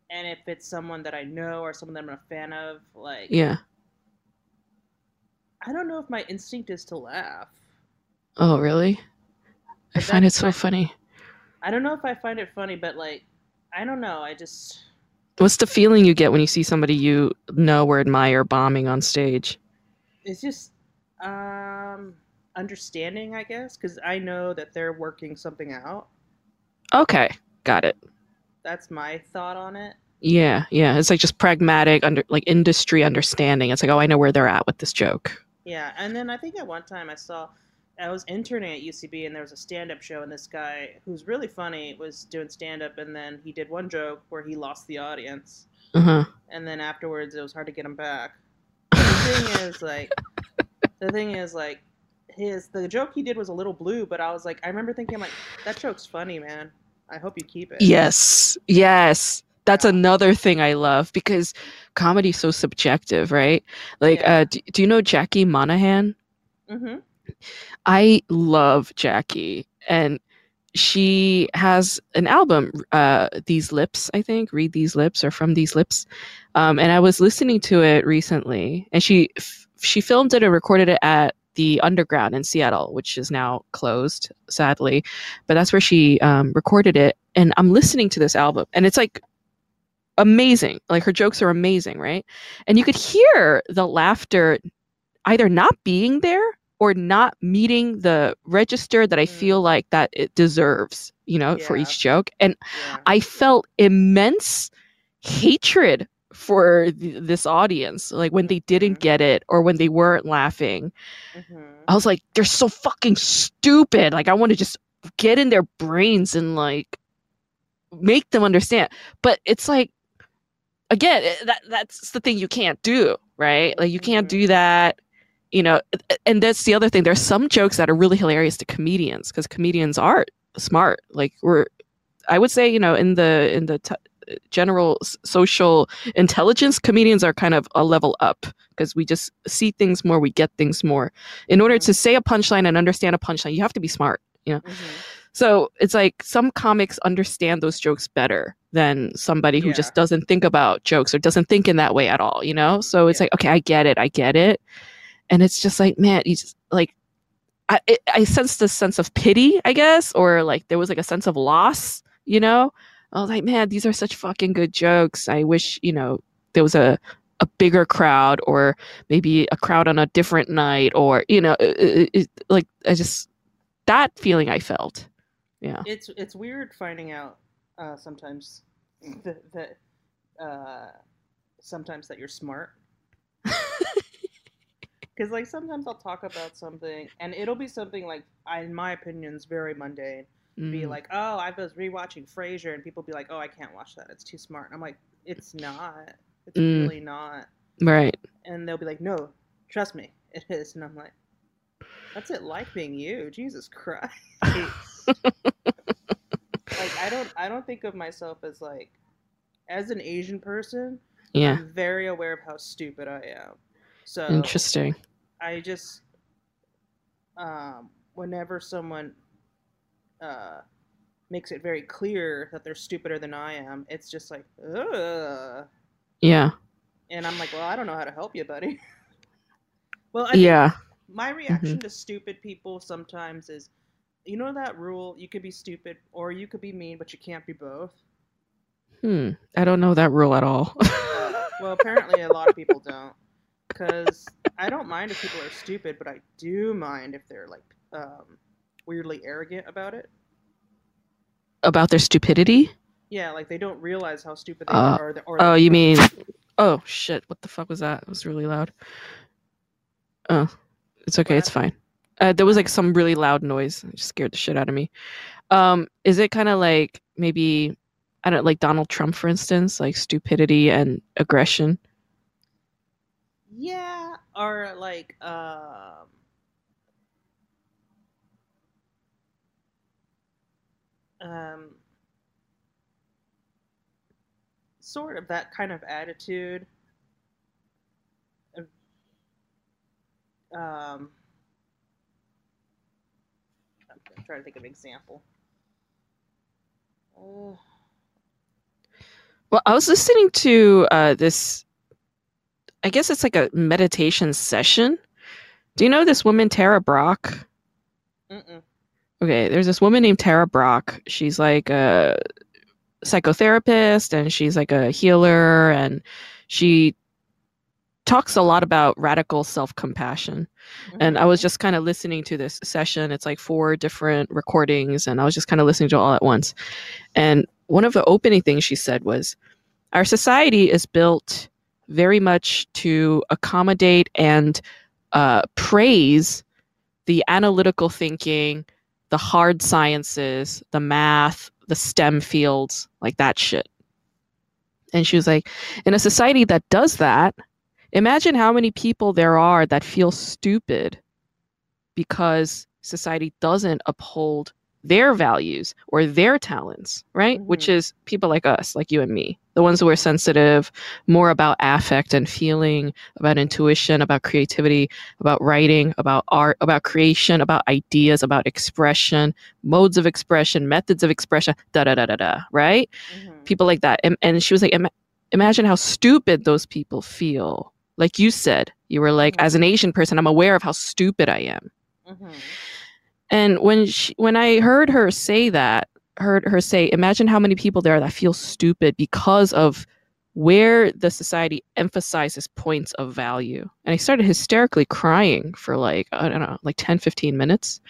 and if it's someone that I know or someone that I'm a fan of, like yeah. I don't know if my instinct is to laugh. Oh, really? I find it so funny. I don't know if I find it funny, but like I don't know. I just What's the feeling you get when you see somebody you know or admire bombing on stage? it's just um understanding, I guess, because I know that they're working something out. Okay, got it. That's my thought on it. Yeah, yeah. It's like just pragmatic under like industry understanding. It's like, oh, I know where they're at with this joke. Yeah, and then I think at one time I saw I was interning at UCB and there was a stand-up show and this guy who's really funny was doing stand-up and then he did one joke where he lost the audience Uh huh. and then afterwards it was hard to get him back. The thing is like the thing is like his the joke he did was a little blue, but I was like I remember thinking like that joke's funny, man. I hope you keep it. Yes, yes. That's another thing I love because comedy's so subjective, right? Like, Yeah. uh, do, do you know Jackie Monahan? Mhm. I love Jackie, and she has an album, uh, These Lips, I think, Read These Lips or From These Lips. Um, and I was listening to it recently, and she f- she filmed it and recorded it at the Underground in Seattle, which is now closed, sadly. But that's where she um, recorded it, and I'm listening to this album, and it's like amazing. Like her jokes are amazing, right? And you could hear the laughter either not being there or not meeting the register that I Mm. feel like that it deserves, you know, for each joke. And Yeah. I felt immense hatred for th- this audience, like when they didn't Mhm. get it or when they weren't laughing. Mhm. I was like, they're so fucking stupid. Like I want to just get in their brains and like make them understand. But it's like again, eh, that that's the thing you can't do, right? Like you can't Mhm. do that. You know, and that's the other thing. There's some jokes that are really hilarious to comedians because comedians are smart. Like we're, I would say, you know, in the in the t- general s- social intelligence, comedians are kind of a level up because we just see things more, we get things more. In order Mhm. to say a punchline and understand a punchline, you have to be smart. Mhm. So it's like some comics understand those jokes better than somebody who Yeah. just doesn't think about jokes or doesn't think in that way at all, you know? So it's Yeah. like, okay, I get it, I get it. And it's just like, man, you just like, I, it, I sensed this sense of pity, I guess, or like there was like a sense of loss, you know? I was like, man, these are such fucking good jokes. I wish, you know, there was a, a bigger crowd or maybe a crowd on a different night or, you know, it, it- like I just, that feeling I felt. Yeah. it's it's weird finding out uh, sometimes that, that uh, sometimes that you're smart because like sometimes I'll talk about something and it'll be something like I, in my opinion is very mundane be Mm. like oh I was rewatching Frasier and people be like oh I can't watch that it's too smart and I'm like it's not it's Mm. really not right. and they'll be like no trust me it is and I'm like that's it like being you Jesus Christ like I don't I don't think of myself as like as an Asian person. Yeah. I'm very aware of how stupid I am. So Interesting. I just um whenever someone uh makes it very clear that they're stupider than I am, it's just like ugh. Yeah. And I'm like, well, I don't know how to help you, buddy. well, I Yeah. my reaction to stupid people sometimes is you know that rule you could be stupid or you could be mean but you can't be both Hmm. I don't know that rule at all. Uh, well apparently a lot of people don't because i don't mind if people are stupid but i do mind if they're like um, weirdly arrogant about it About their stupidity? yeah like they don't realize how stupid they Uh, are or, Oh, you mean? Oh shit! What the fuck was that? It was really loud. Oh, it's okay. What It's fine. Uh, there was like some really loud noise. It just scared the shit out of me. Um, is it kind of like maybe I don't like Donald Trump, for instance, like stupidity and aggression? yeah are like um, um, sort of that kind of attitude. Um, I'm trying to think of an example. Uh, well, I was listening to uh, this I guess it's like a meditation session. Do you know this woman, Tara Brach? mm-mm. Okay, there's this woman named Tara Brach. She's like a psychotherapist and she's like a healer and she talks a lot about radical self-compassion. Mm-hmm. And I was just kind of listening to this session. It's like four different recordings and I was just kind of listening to it all at once. And one of the opening things she said was our society is built very much to accommodate and uh, praise the analytical thinking, the hard sciences, the math, the STEM fields, like that shit. And she was like, in a society that does that, imagine how many people there are that feel stupid because society doesn't uphold their values or their talents, right? Which Mhm. is people like us, like you and me, the ones who are sensitive, more about affect and feeling, about intuition, about creativity, about writing, about art, about creation, about ideas, about expression, modes of expression, methods of expression, da da da da da, right? Mhm. People like that. And, and she was like, "Ima- imagine how stupid those people feel. Like you said, you were like, Mhm. as an Asian person, I'm aware of how stupid I am. Mhm. And when she, when I heard her say that, heard her say, imagine how many people there are that feel stupid because of where the society emphasizes points of value. And I started hysterically crying for like, I don't know, like 10, 15 minutes.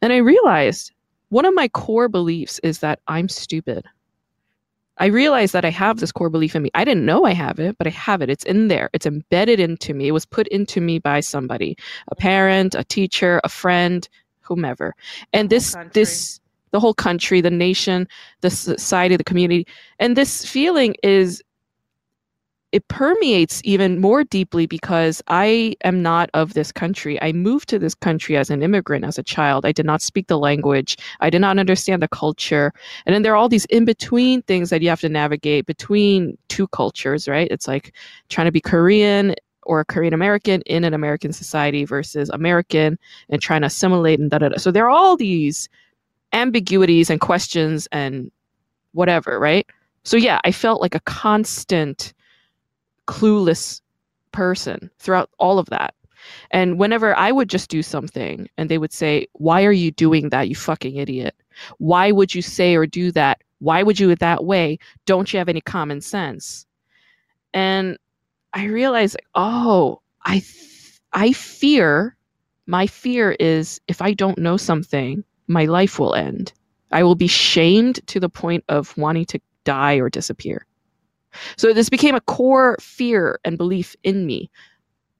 And I realized one of my core beliefs is that I'm stupid. I realized that I have this core belief in me. I didn't know I have it, but I have it. It's in there. It's embedded into me. It was put into me by somebody, a parent, a teacher, a friend, whomever. And this this the whole country, the nation, the society, the community. And this feeling is it permeates even more deeply because I am not of this country. I moved to this country as an immigrant as a child. I did not speak the language. I did not understand the culture. And then there are all these in between things that you have to navigate between two cultures, right? It's like trying to be Korean or Korean American in an American society versus American and trying to assimilate and da da da. So there are all these ambiguities and questions and whatever, right? So yeah, I felt like a constant clueless person throughout all of that. And whenever I would just do something and they would say, Why are you doing that, you fucking idiot? Why would you say or do that? Why would you do it that way? Don't you have any common sense? And I realized, like, oh, I, th- I fear, my fear is if I don't know something, my life will end. I will be shamed to the point of wanting to die or disappear. So this became a core fear and belief in me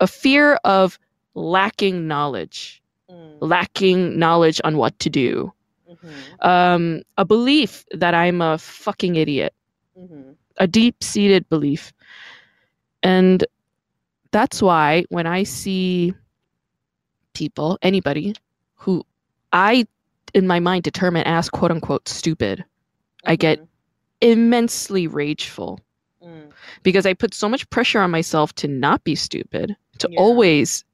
a fear of lacking knowledge, Mm. lacking knowledge on what to do, Mhm. um, a belief that I'm a fucking idiot, Mhm. a deep seated belief. And that's why when I see people, anybody who I, in my mind, determine as quote unquote stupid, I get immensely rageful Mm. because I put so much pressure on myself to not be stupid, to Yeah. always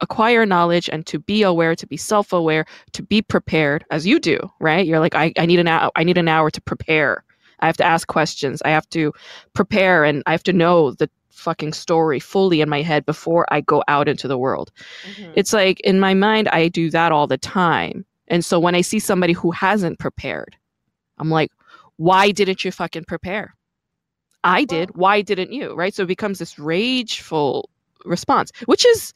acquire knowledge and to be aware, to be self-aware, to be prepared, as you do, right? You're like, I, I need an hour, I need an hour to prepare. I have to ask questions. I have to prepare and I have to know the fucking story fully in my head before I go out into the world. Mhm. It's like in my mind, I do that all the time. And so when I see somebody who hasn't prepared, I'm like, why didn't you fucking prepare? I did. Why didn't you? Right. So it becomes this rageful response, which is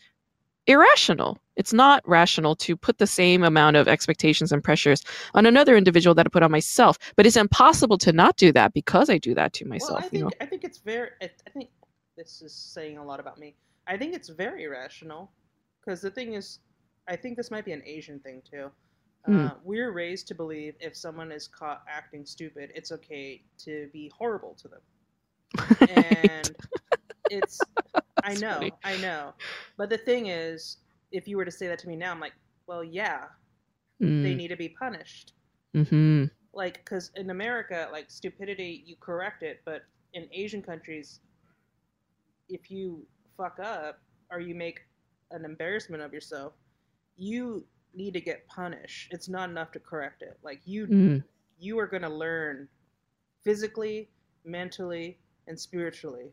irrational. It's not rational to put the same amount of expectations and pressures on another individual that I put on myself. But it's impossible to not do that because I do that to myself. Well, I you think know. I think it's very. I I think this is saying a lot about me. I think it's very rational, because the thing is, I think this might be an Asian thing too. Hmm. Uh, we're raised to believe if someone is caught acting stupid, it's okay to be horrible to them, and it's. I know, funny. I know, but the thing is, if you were to say that to me now, I'm like, well, yeah, they Mm, need to be punished. Mm-hmm. like because in America, like stupidity, you correct it, but in Asian countries, if you fuck up or you make an embarrassment of yourself, you need to get punished. It's not enough to correct it. Like you, Mm. you are gonna learn physically, mentally, and spiritually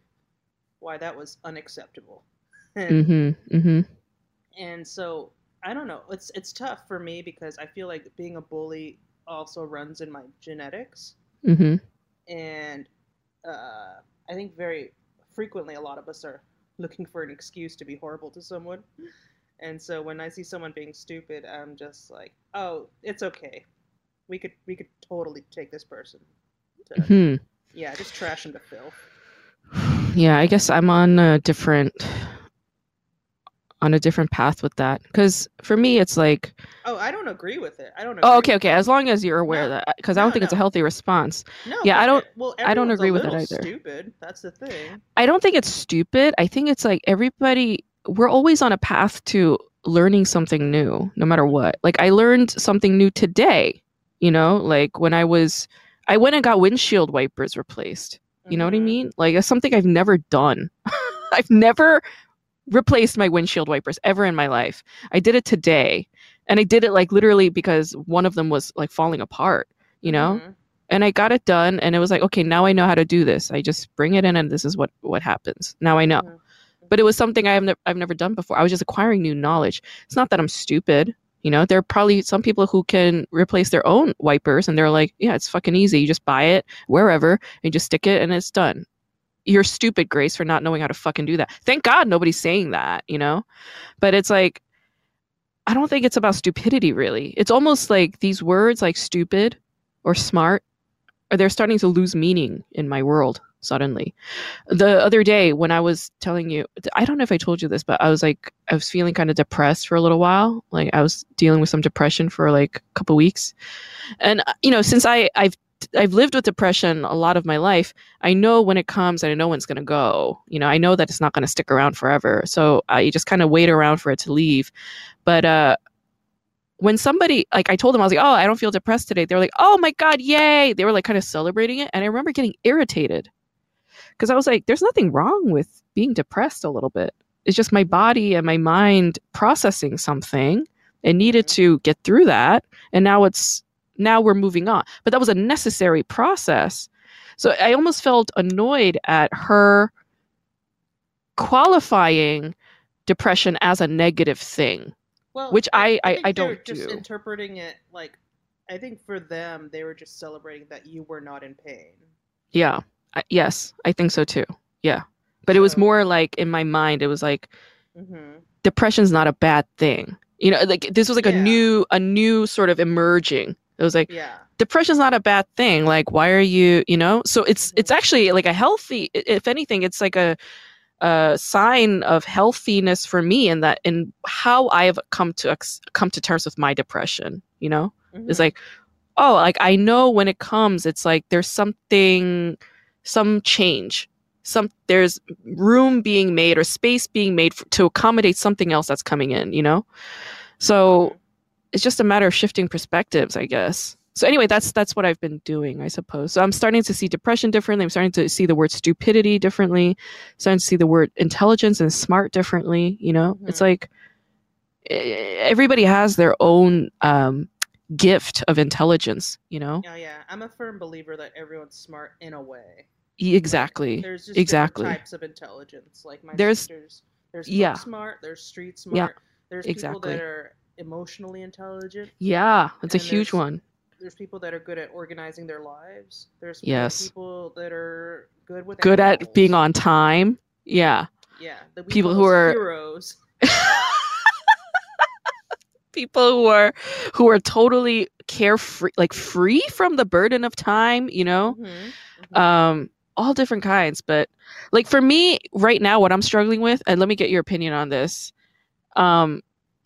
why that was unacceptable. And, Mm-hmm. Mm-hmm. and so I don't know. It's it's tough for me because I feel like being a bully also runs in my genetics, Mm-hmm. and uh, I think very frequently a lot of us are looking for an excuse to be horrible to someone. And so when I see someone being stupid, I'm just like, oh, it's okay. We could we could totally take this person. To, Hmm. yeah, just trash him to filth. Yeah, I guess I'm on a different on a different path with that because for me it's like Oh, I don't agree with it. I don't. oh okay okay as long as you're aware No. of that because I don't No, think it's a healthy response No, Yeah, i don't- it- well, I don't agree with it either. Stupid. That's the thing. I don't think it's stupid. I think it's like everybody, we're always on a path to learning something new, no matter what. Like, I learned something new today, you know, like when I was, I went and got windshield wipers replaced. You know what I Mhm. mean? Like, it's something I've never done. I've never replaced my windshield wipers ever in my life. I did it today. And I did it like literally because one of them was like falling apart, you know? Mhm. and I got it done and it was like okay now I know how to do this I just bring it in and this is what what happens now I know Mhm. But it was something I've, ne- I've never done before. I was just acquiring new knowledge. It's not that I'm stupid you know? There are probably some people who can replace their own wipers and they're like yeah it's fucking easy. You just buy it wherever and just stick it and it's done. You're stupid grace for not knowing how to fucking do that. Thank god nobody's saying that you know? But it's like I don't think it's about stupidity really. It's almost like these words like stupid or smart or they're starting to lose meaning in my world suddenly. The other day when I was telling you, I don't know if I told you this, but I was like, I was feeling kind of depressed for a little while. Like I was dealing with some depression for like a couple weeks, and uh, you know, since I I've I've lived with depression a lot of my life. I know when it comes and I know when it's going to go. You know, I know that it's not going to stick around forever. So I just kind of wait around for it to leave. But uh, when somebody like I told them I was like, "Oh, I don't feel depressed today." They were like, "Oh my god, yay!" They were like kind of celebrating it, and I remember getting irritated because I was like, "There's nothing wrong with being depressed a little bit. It's just my body and my mind processing something. It needed Mhm. to get through that, and now it's now we're moving on. But that was a necessary process. So I almost felt annoyed at her qualifying depression as a negative thing. Well, Which I- I- I they're don't just do. interpreting it like I think for them they were just celebrating that you were not in pain. Yeah. I, yes, I think so too. Yeah. But it was more like in my mind, it was like hmm depression's not a bad thing. You know, like this was like a new, a new sort of emerging. It was like Yeah. depression's not a bad thing. Like, why are you, you know? So it's it's actually like a healthy. If anything, it's like a a sign of healthiness for me in that in how I have come to ex- come to terms with my depression. You know, it's Mhm. like oh like i know when it comes it's like there's something some change some there's room being made or space being made f to accommodate something else that's coming in you know? So it's just a matter of shifting perspectives i guess. So anyway that's that's what i've been doing i suppose. So i'm starting to see depression differently. I'm starting to see the word stupidity differently. Starting to see the word intelligence and smart differently you know? It's Mhm. like everybody has their own um gift of intelligence you know Yeah, yeah. I'm a firm believer that everyone's smart in a way. Exactly There's just exactly. different types of intelligence. Like my There's- sisters, there's yeah. smart, there's street smart, Yeah, there's people exactly. that are emotionally intelligent, yeah it's a huge one there's people that are good at organizing their lives. There's Yes. people that are good with good at being on time yeah Yeah, the people who are- heroes. people who are who are totally carefree like free from the burden of time you know? Mhm, mhm. um all different kinds but like for me right now what i'm struggling with and let me get your opinion on this. Um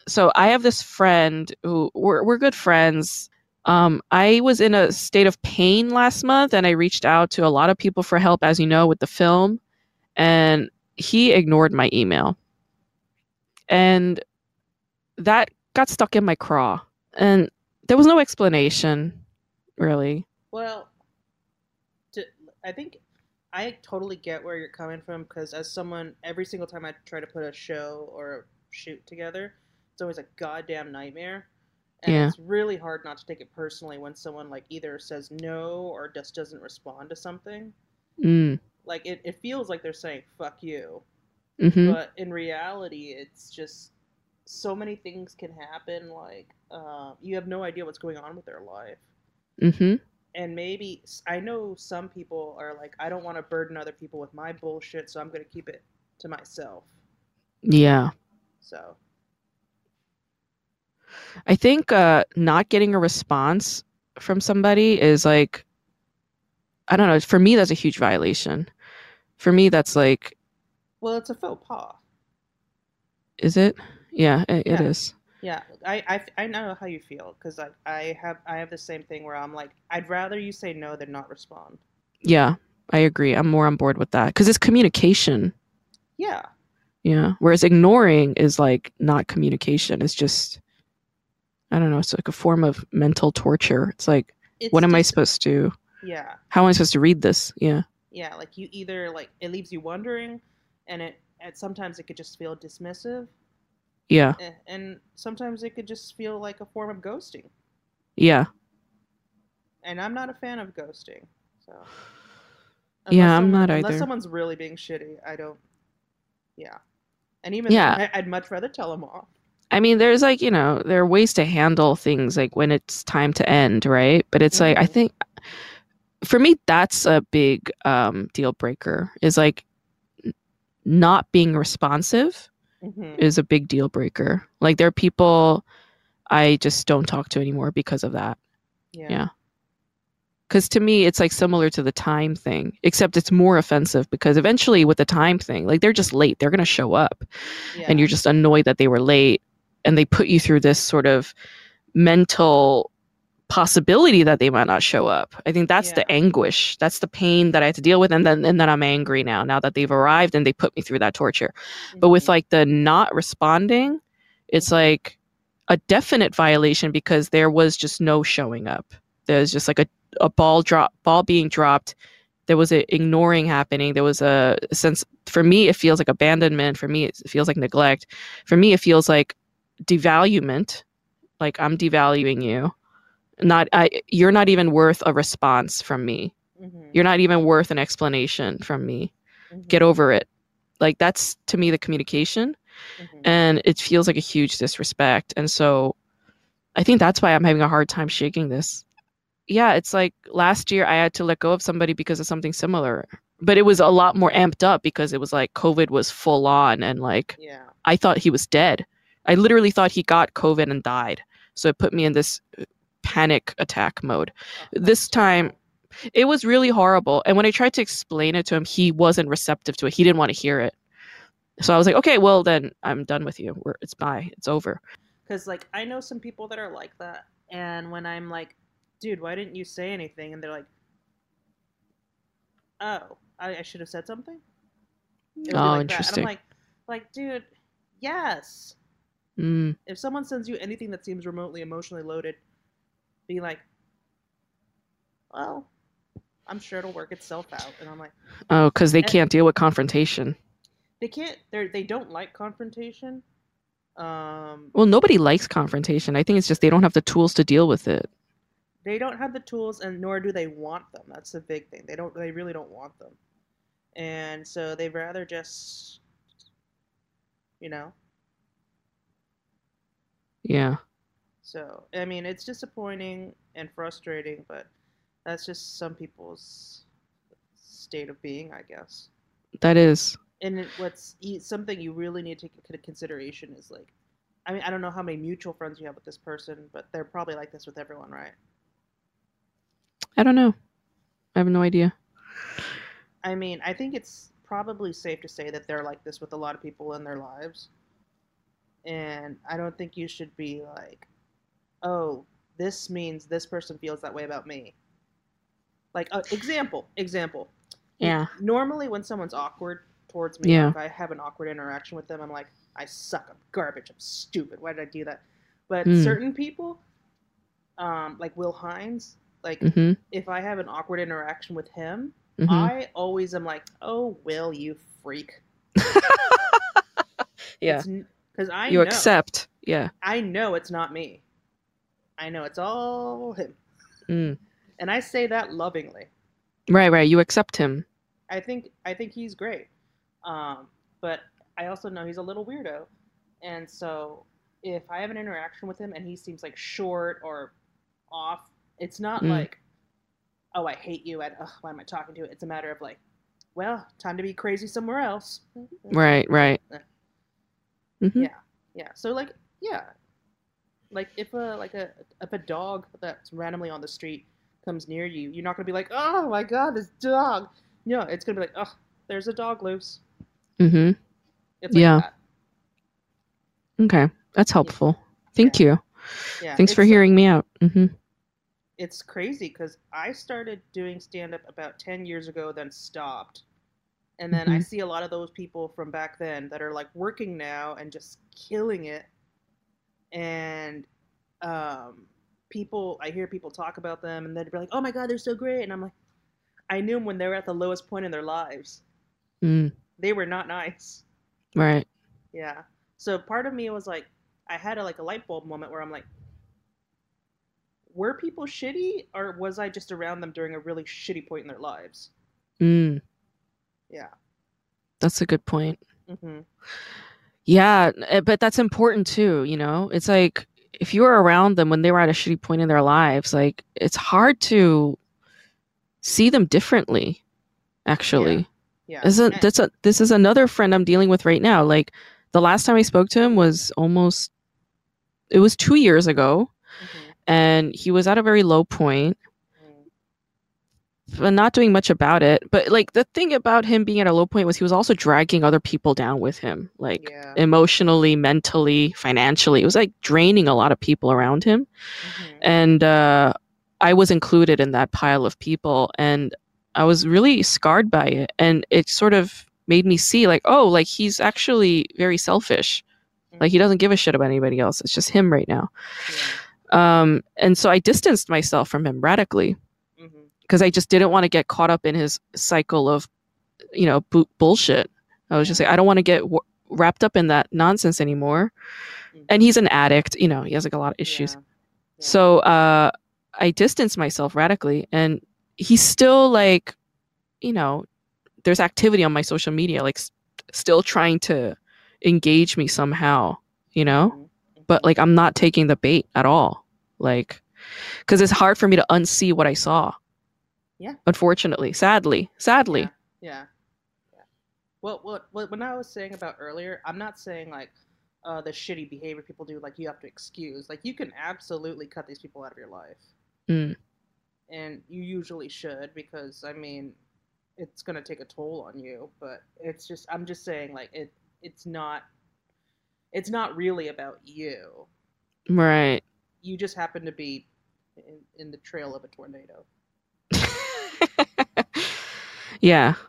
so i have this friend who we're, we're good friends. Um i was in a state of pain last month and i reached out to a lot of people for help as you know with the film and he ignored my email. And that got stuck in my craw and there was no explanation really. Well, to, I think I totally get where you're coming from because as someone, every single time I try to put a show or a shoot together, it's always a goddamn nightmare. And Yeah. it's really hard not to take it personally when someone like either says no or just doesn't respond to something. Mm. Like it, it feels like they're saying fuck you. hmm but in reality it's just so many things can happen like um, you have no idea what's going on with their life hmm and maybe i know some people are like i don't want to burden other people with my bullshit so i'm going to keep it to myself Yeah. so I think uh, not getting a response from somebody is like, I don't know. For me, that's a huge violation. For me, that's like, well it's a faux pas is it? Yeah, it, it Yeah. is. yeah i i, I know how you feel because I, I have i have the same thing where i'm like i'd rather you say no than not respond Yeah, I agree. I'm more on board with that because it's communication. yeah Yeah. Whereas ignoring is like not communication. It's just, I don't know. It's like a form of mental torture. It's like, it's what am I supposed to? yeah How am I supposed to read this? Yeah. yeah like you either like it leaves you wondering and it and sometimes it could just feel dismissive Yeah. eh, and sometimes it could just feel like a form of ghosting Yeah. and i'm not a fan of ghosting so Yeah, I'm not unless either. someone's really being shitty i don't yeah and even Yeah. then, i'd much rather tell them off I mean, there's like, you know, there are ways to handle things like when it's time to end, right? But it's like, I Mhm. think for me, that's a big um, deal breaker is like not being responsive hmm is a big deal breaker. Like, there are people I just don't talk to anymore because of that. yeah Yeah. Because to me, it's like similar to the time thing, except it's more offensive because eventually, with the time thing, like they're just late. They're going to show up yeah and you're just annoyed that they were late and they put you through this sort of mental possibility that they might not show up. I think that's the anguish. That's the pain that i have to deal with and then and then i'm angry now now that they've arrived and they put me through that torture. But with Mhm. like the not responding it's Mhm. like a definite violation because there was just no showing up. There's just like a, a ball drop ball being dropped. There was a ignoring happening. There was a sense for me it feels like abandonment. For me it feels like neglect. For me it feels like devaluement like i'm devaluing you not I, you're not even worth a response from me. Mhm. you're not even worth an explanation from me. Mhm. get over it. Like that's to me the communication. Mhm. and it feels like a huge disrespect. And so i think that's why i'm having a hard time shaking this. Yeah it's like last year i had to let go of somebody because of something similar. But it was a lot more amped up because it was like covid was full on and like yeah. I thought he was dead. I literally thought he got covid and died. So it put me in this panic attack mode Oh, This time- it was really horrible and when i tried to explain it to him he wasn't receptive to it he didn't want to hear it so i was like okay well then i'm done with you We're, it's bye it's over Because like I know some people that are like that, and when I'm like, "Dude, why didn't you say anything?" and they're like, "Oh, I, I should have said something." It Oh, like interesting. I'm like, like, dude, yes. mm, If someone sends you anything that seems remotely emotionally loaded, be like, well, I'm sure it'll work itself out. And I'm like, oh because they can't deal with confrontation. They can't. They they don't like confrontation. Um, well nobody likes confrontation. I think it's just they don't have the tools to deal with it. They don't have the tools and nor do they want them. That's the big thing. They don't they really don't want them. And so they'd rather just you know? Yeah so i mean it's disappointing and frustrating but that's just some people's state of being i guess. That is. And it, what's something you really need to take into consideration is like i mean i don't know how many mutual friends you have with this person but they're probably like this with everyone right? I don't know. I have no idea. I mean, I think it's probably safe to say that they're like this with a lot of people in their lives. And I don't think you should be like, oh, this means this person feels that way about me. Like, uh, example, example. yeah Normally, when someone's awkward towards me, Yeah. if I have an awkward interaction with them, I'm like, I suck. I'm garbage. I'm stupid. Why did I do that? But Hmm. certain people, um, like Will Hines, Like hmm if I have an awkward interaction with him, hmm I always am like, "Oh, Will, you freak." yeah. Because I You know, accept. Yeah. I know it's not me. I know it's all him, Mm. and I say that lovingly. Right. Right. You accept him. I think I think he's great, um, but I also know he's a little weirdo, and so if I have an interaction with him and he seems like short or off, it's not Mm. like, oh, I hate you, and why am I talking to you? It's a matter of like, well, time to be crazy somewhere else. Right. Right. Yeah. hmm Yeah, yeah. So like, yeah, like if a like a if a dog that's randomly on the street comes near you, you're not gonna be like, oh my god, this dog. No, it's gonna be like, oh, there's a dog loose. Mm hmm It's like Yeah. that. Okay. That's helpful. Thank you. Yeah. Thanks for it's- hearing me out. Mm hmm It's crazy because I started doing stand up about ten years ago, then stopped. And then I Mhm. see a lot of those people from back then that are like working now and just killing it. And um, people, I hear people talk about them and they'd be like, oh my God, they're so great. And I'm like, I knew them when they were at the lowest point in their lives. Mm. They were not nice. Right. Yeah. So part of me was like, I had a, like a light bulb moment where I'm like, were people shitty or was I just around them during a really shitty point in their lives? Mm. Yeah. That's a good point. hmm Yeah, eh, but that's important too, you know? It's like if you were around them when they were at a shitty point in their lives, like it's hard to see them differently, actually. Yeah. Isn't that's a this is another friend I'm dealing with right now. Like the last time I spoke to him was almost it was 2 years ago Mhm. and he was at a very low point not doing much about it. But like the thing about him being at a low point was he was also dragging other people down with him, like Yeah. emotionally, mentally, financially. It was like draining a lot of people around him, Mhm. and uh, I was included in that pile of people, and I was really scarred by it, and it sort of made me see like, oh, like he's actually very selfish. Like he doesn't give a shit about anybody else. It's just him right now. Yeah. Um, and so I distanced myself from him radically. Because I just didn't want to get caught up in his cycle of, you know, bu- bullshit. I was just like, I don't want to get w- wrapped up in that nonsense anymore. Mhm. And he's an addict, you know, he has like a lot of issues. Yeah. Yeah. So uh, I distanced myself radically, and he's still like, you know, there's activity on my social media, like s- still trying to engage me somehow, you know, Mhm. but like I'm not taking the bait at all, like, because it's hard for me to unsee what I saw. Yeah. Unfortunately, sadly, sadly. Yeah. Yeah. Yeah. Well, what, what when I was saying about earlier, I'm not saying like uh, the shitty behavior people do, like you have to excuse. Like you can absolutely cut these people out of your life, Mm. and you usually should because I mean, it's gonna take a toll on you. But it's just I'm just saying like it it's not it's not really about you. Right. You just happen to be in, in the trail of a tornado. Yeah.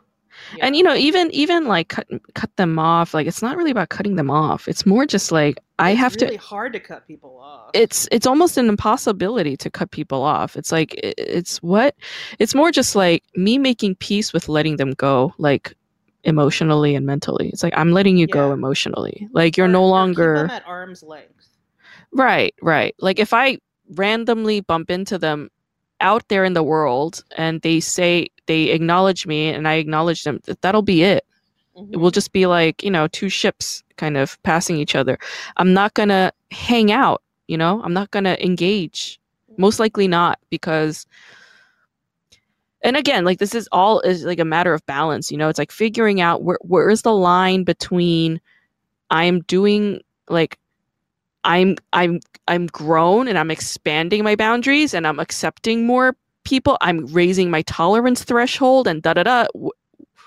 Yeah. And you know, even even like cut cut them off, like it's not really about cutting them off. It's more just like I have really to hard to cut people off. it's it's almost an impossibility to cut people off. It's like it's what it's more just like me making peace with letting them go, like emotionally and mentally. It's like I'm letting you go emotionally. Like you're Or- no longer at arm's length. Right, right. Like if I randomly bump into them out there in the world and they say they acknowledge me and I acknowledge them, th- that'll be it. It will Mhm. just be like, you know, two ships kind of passing each other. I'm not going to hang out, you know? I'm not going to engage. Most likely not because and again, like this is all is like a matter of balance, you know? It's like figuring out where where is the line between I'm doing like I'm I'm I'm grown and I'm expanding my boundaries and I'm accepting more people. I'm raising my tolerance threshold and da da da.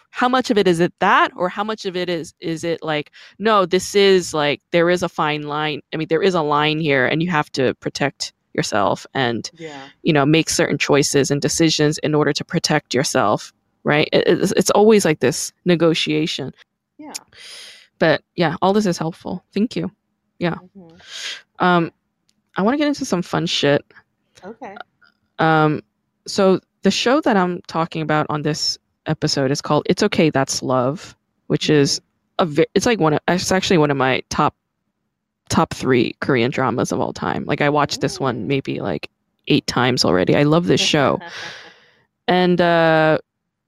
How much of it is it that, or how much of it is is it like no? This is like there is a fine line. I mean, there is a line here, and you have to protect yourself and Yeah. you know make certain choices and decisions in order to protect yourself. Right? It, it's, it's always like this negotiation. Yeah. But yeah, all this is helpful. Thank you. Mhm. Um, I want to get into some fun shit. Okay. Um, so the show that I'm talking about on this episode is called "It's Okay, That's Love," which is a ve- it's like one of it's actually one of my top top three Korean dramas of all time. Like I watched this one maybe like eight times already. I love this show. And uh,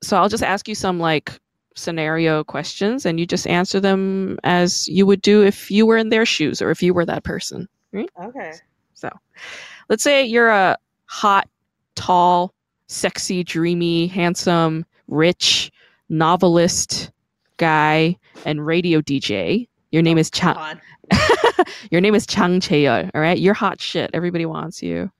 so I'll just ask you some like scenario questions and you just answer them as you would do if you were in their shoes or if you were that person. okay. So let's say you're a hot, tall, sexy, dreamy, handsome, rich novelist guy and radio DJ. Your name is Chang. Your name is Chang Chaeyeol. All right, you're hot shit. Everybody wants you.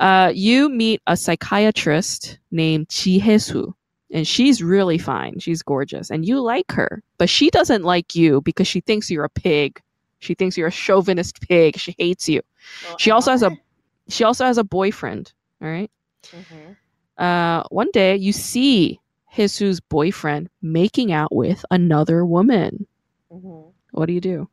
Uh, you meet a psychiatrist named Ji Hee-soo, and she's really fine. She's gorgeous, and you like her, but she doesn't like you because she thinks you're a pig. She thinks you're a chauvinist pig. She hates you. Well, She also has a she also has a boyfriend. All right. Mhm. Uh, one day you see Hisu's boyfriend making out with another woman. Mhm. What do you do?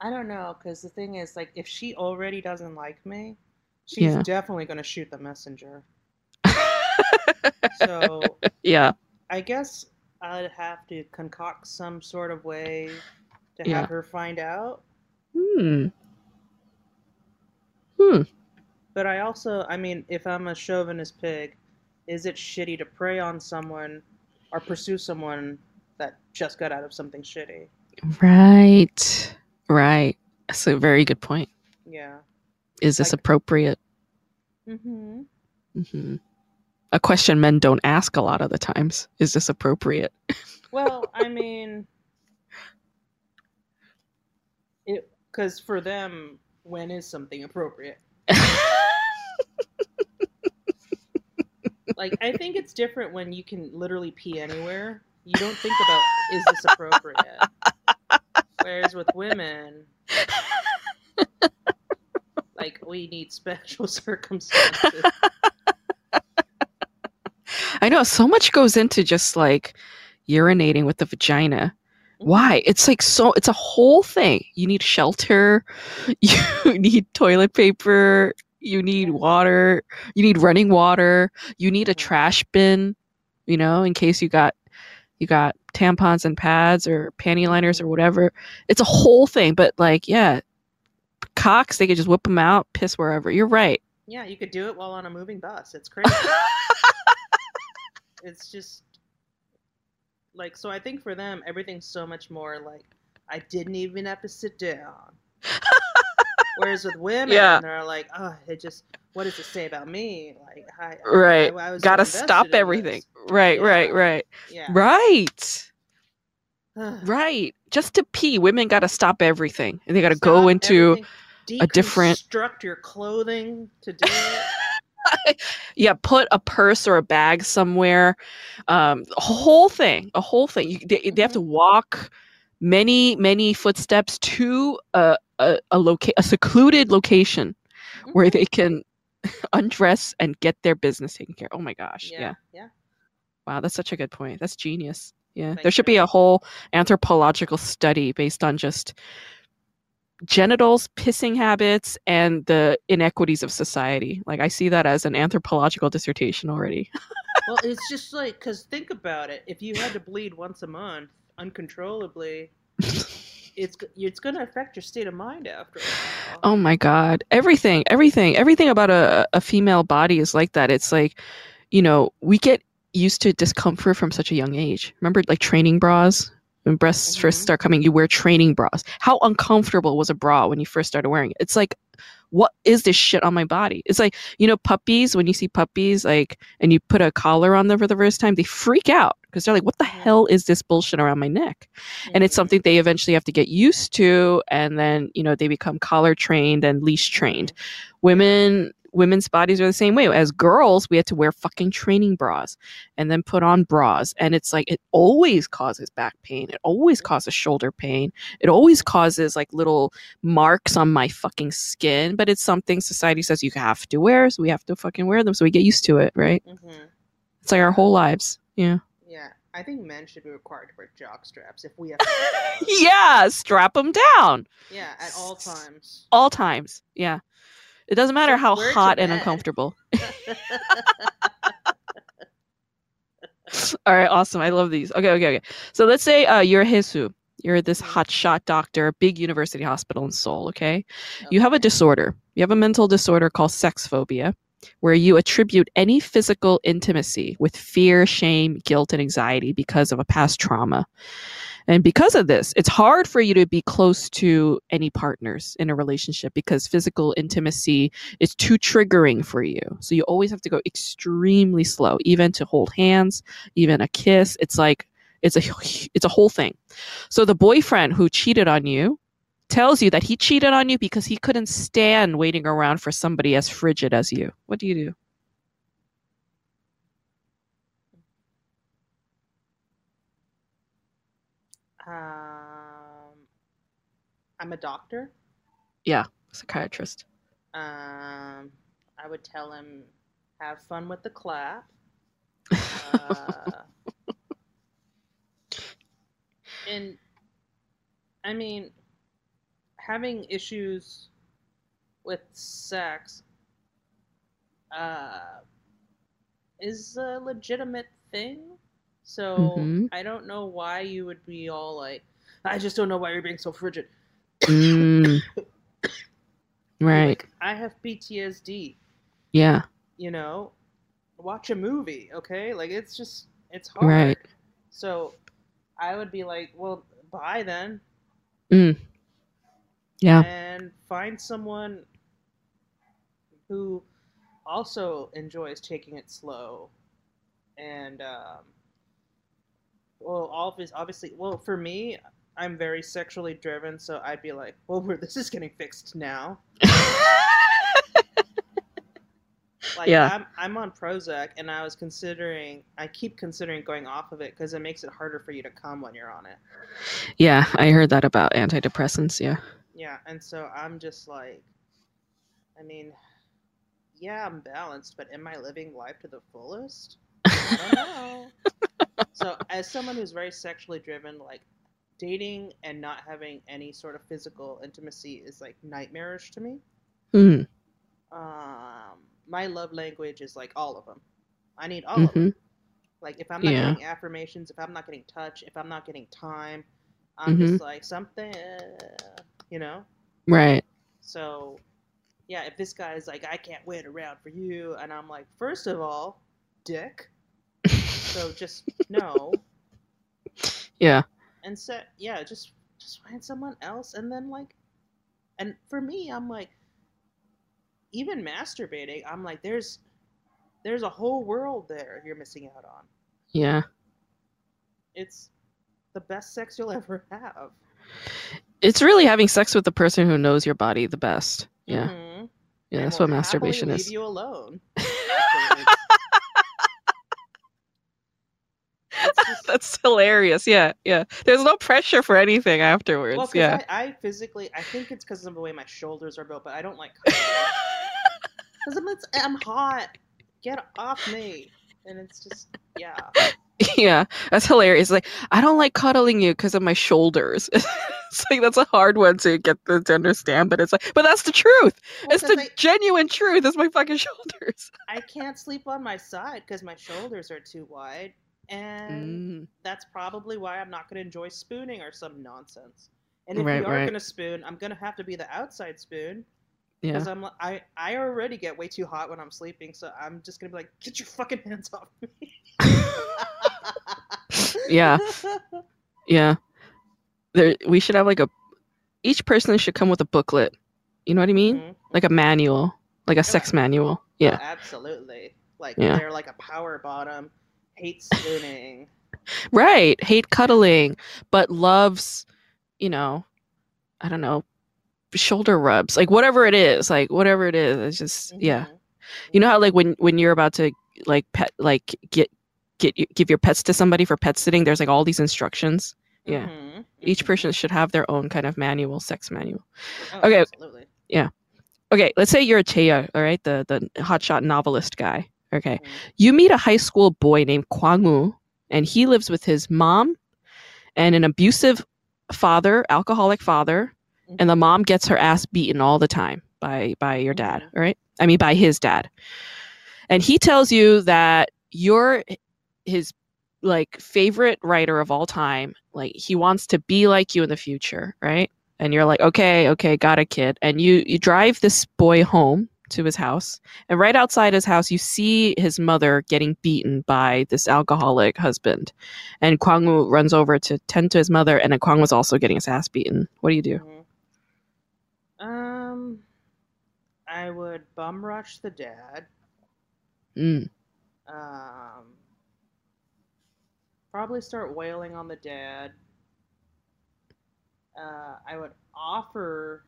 I don't know, because the thing is, like, if she already doesn't like me, she's Yeah. definitely gonna shoot the messenger. So yeah. I guess I'd have to concoct some sort of way to Yeah. have her find out. Hmm. Hmm. But I also, I mean, if I'm a chauvinist pig, is it shitty to prey on someone or pursue someone that just got out of something shitty? Right. Right. That's a very good point. Yeah. Is this Like- appropriate? Mm-hmm. hmm A question men don't ask a lot of the times. Is this appropriate? Well, I mean, it because for them, when is something appropriate? Like, I think it's different when you can literally pee anywhere. You don't think about is this appropriate. Whereas with women, like we need special circumstances. I know so much goes into just like urinating with the vagina. Mm-hmm. Why? It's like so it's a whole thing. You need shelter, you need toilet paper, you need water, you need running water, you need a trash bin, you know, in case you got you got tampons and pads or panty liners or whatever. It's a whole thing, but like yeah, cocks they could just whip them out, piss wherever. You're right. Yeah, you could do it while on a moving bus. It's crazy. It's just like so i think for them everything's so much more like i didn't even have to sit down whereas with women Yeah. they're like oh it just what does it say about me like I, Right. I, I was Gotta stop everything. Right, right, Yeah. right. yeah Right. Right. Just to pee, women got to stop everything. And they got to go into everything, a different- deconstruct your clothing to do it yeah, put a purse or a bag somewhere. Um a whole thing, a whole thing. You, they, they have to walk many many footsteps to a a, a loca- a secluded location where Mhm. they can undress and get their business taken care. Of. Oh my gosh. Yeah. yeah yeah Wow, that's such a good point. That's genius. Yeah. Thank there should you. be a whole anthropological study based on just genitals, pissing habits, and the inequities of society. Like I see that as an anthropological dissertation already. well it's just like because think about it if you had to bleed once a month uncontrollably it's it's going to affect your state of mind after a while. Oh my god. Everything, everything, everything about a, a female body is like that. It's like, you know, we get used to discomfort from such a young age. Remember like training bras? When breasts first Mhm. start coming, you wear training bras. How uncomfortable was a bra when you first started wearing it? It's like, what is this shit on my body? It's like, you know, puppies, when you see puppies, like, and you put a collar on them for the first time, they freak out because they're like, what the Mhm. hell is this bullshit around my neck? and it's Mhm. something they eventually have to get used to and then you know they become collar trained and leash trained women women's bodies are the same way as girls we had to wear fucking training bras and then put on bras and it's like it always causes back pain it always causes shoulder pain it always causes like little marks on my fucking skin but it's something society says you have to wear so we have to fucking wear them so we get used to it right Mhm. it's like our whole lives yeah Yeah, I think men should be required to wear jock straps if we have. to yeah, strap them down yeah, at all times. all times. Yeah. It doesn't matter how hot and uncomfortable. All right, awesome. I love these. Okay, okay, okay. So let's say uh, you're Hesu. You're this Mhm. hotshot doctor, big university hospital in Seoul, okay? You have a disorder. You have a mental disorder called sex phobia, where you attribute any physical intimacy with fear, shame, guilt, and anxiety because of a past trauma. And because of this, it's hard for you to be close to any partners in a relationship because physical intimacy is too triggering for you. So you always have to go extremely slow, even to hold hands, even a kiss. It's like it's a it's a whole thing. So the boyfriend who cheated on you tells you that he cheated on you because he couldn't stand waiting around for somebody as frigid as you. What do you do? Um, I'm a doctor. Yeah, psychiatrist. Um, I would tell him, have fun with the clap. Uh, and I mean, having issues with sex uh, is a legitimate thing. So Mhm. I don't know why you would be all like, I just don't know why you're being so frigid. Mm. right. Like, I have PTSD. yeah. you know, watch a movie, okay? Like it's just it's hard. Right. So I would be like, well, bye then, Yeah. and find someone who also enjoys taking it slow, and um, well, obvious, obviously, well, for me, I'm very sexually driven, so I'd be like, well, this is getting fixed now. Like Yeah. I'm I'm on Prozac and I was considering I keep considering going off of it because it makes it harder for you to come when you're on it. yeah, I heard that about antidepressants. Yeah. Yeah, and so I'm just like I mean, yeah, I'm balanced, but am I living life to the fullest? I don't know. so as someone who's very sexually driven, like dating and not having any sort of physical intimacy is like nightmarish to me. Hmm. Um my love language is like all of them. I need all of them. Like if I'm not Yeah. getting affirmations, if I'm not getting touch, if I'm not getting time, I'm Mhm. just like something, you know. Right. So, yeah, if this guy is like, I can't wait around for you, and I'm like, first of all, dick. So just no, Yeah. and so yeah, just just find someone else, and then like, and for me, I'm like, even masturbating, I'm like, there's there's a whole world there you're missing out on. Yeah. It's the best sex you'll ever have. It's really having sex with the person who knows your body the best. Yeah. Mhm. Yeah. And That's what masturbation is. Leave you alone. Afterwards. It's just- That's hilarious. Yeah. Yeah. There's no pressure for anything afterwards. well, yeah. I, I physically, I think it's because of the way my shoulders are built, but I don't like because I'm, I'm hot. Get off me. And it's just, yeah. yeah. That's hilarious. Like, I don't like cuddling you because of my shoulders. it's like, that's a hard one to get them to understand, but it's like, but that's the truth. Well, it's the I, genuine truth. It's my fucking shoulders. I can't sleep on my side because my shoulders are too wide. And Mm. that's probably why I'm not going to enjoy spooning or some nonsense. And if Right, we are right. going to spoon, I'm going to have to be the outside spoon Yeah. because I'm li- I I already get way too hot when I'm sleeping, so I'm just going to be like, get your fucking hands off me. Yeah. Yeah. There we should have like a each person should come with a booklet. You know what I mean? Mhm. Like a manual, like a sex manual. Oh, Yeah. absolutely. Like Yeah. they're like a power bottom, hate spooning. Right. Hate cuddling, but loves, you know, I don't know, shoulder rubs. Like whatever it is, like whatever it is, it's just yeah. Mhm. You know how like when when you're about to like pet like get get give your pets to somebody for pet sitting, there's like all these instructions. Yeah. Mhm. Each Mhm. person should have their own kind of manual, sex manual. Oh, okay. Absolutely. Okay, let's say you're a Cheya, all right, the the hotshot novelist guy. Okay, you meet a high school boy named Kwang Woo, and he lives with his mom and an abusive father, alcoholic father, mm-hmm. and the mom gets her ass beaten all the time by by your dad, right? I mean by his dad. And he tells you that you're his like favorite writer of all time. Like he wants to be like you in the future, right? And you're like, "Okay, okay, got a kid." And you you drive this boy home to his house. And right outside his house, you see his mother getting beaten by this alcoholic husband. And Kwang Woo runs over to tend to his mother, and then Kwang was also getting his ass beaten. What do you do? Mhm. Um, I would bum rush the dad. Mm. Um, probably start wailing on the dad. Uh, I would offer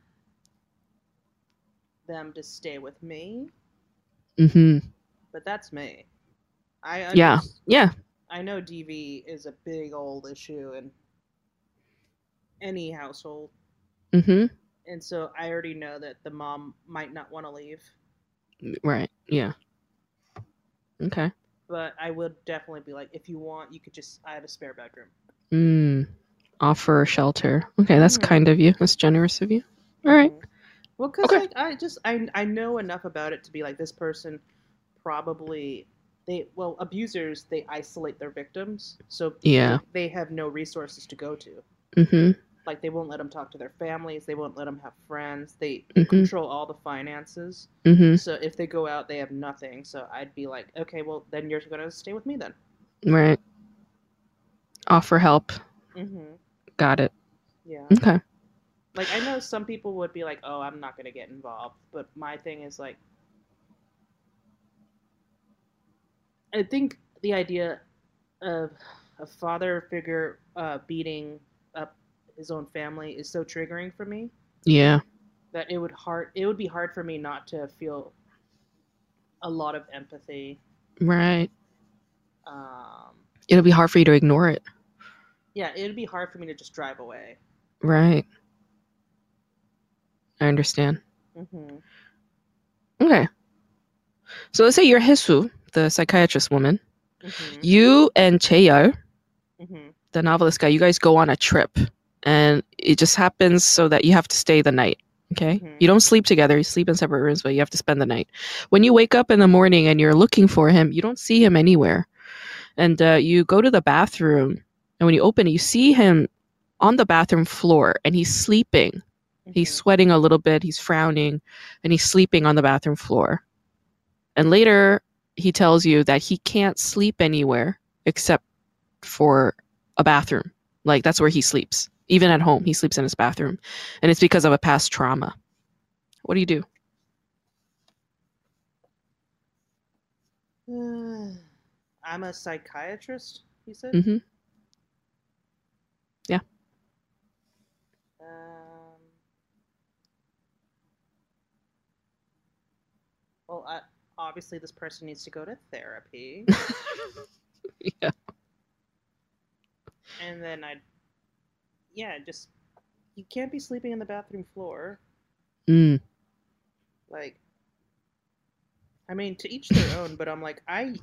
them to stay with me, Mm-hmm. but that's me. I Yeah. Yeah. I know DV is a big old issue in any household, Mm-hmm. and so I already know that the mom might not want to leave, Right. Yeah. Okay. but I would definitely be like, if you want, you could just. I have a spare bedroom. Mm. Offer shelter. Okay, that's Mhm. kind of you. That's generous of you. All right. Mhm. Well, because Okay. like I just I I know enough about it to be like this person probably they well abusers they isolate their victims so Yeah. they have no resources to go to hmm like they won't let them talk to their families they won't let them have friends they Mhm. control all the finances hmm so if they go out they have nothing so I'd be like okay well then you're gonna stay with me then Right. Offer help. mm-hmm. Got it. yeah Okay. Like I know some people would be like oh I'm not gonna get involved but my thing is like I think the idea of a father figure uh, beating up his own family is so triggering for me Yeah. that it would hard it would be hard for me not to feel a lot of empathy. Right. Um, It'll be hard for you to ignore it. yeah, it'd be hard for me to just drive away. Right. I understand. hmm Okay. So let's say you're Hisu, the psychiatrist woman. hmm You and Cheyo, hmm the novelist guy, you guys go on a trip. And it just happens so that you have to stay the night. Okay. Mhm. You don't sleep together. You sleep in separate rooms, but you have to spend the night. When you wake up in the morning and you're looking for him, you don't see him anywhere. And uh, you go to the bathroom, and when you open it, you see him on the bathroom floor, and he's sleeping. He's sweating a little bit, he's frowning, and he's sleeping on the bathroom floor. And later, he tells you that he can't sleep anywhere except for a bathroom. Like, that's where he sleeps. Even at home, he sleeps in his bathroom. And it's because of a past trauma. What do you do? Mhm. I'm a psychiatrist. He said. Mm-hmm. Um, well, I, obviously, this person needs to go to therapy, yeah. and then I, yeah, just you can't be sleeping in the bathroom floor. Mm. Like, I mean, to each their own. But I'm like, I,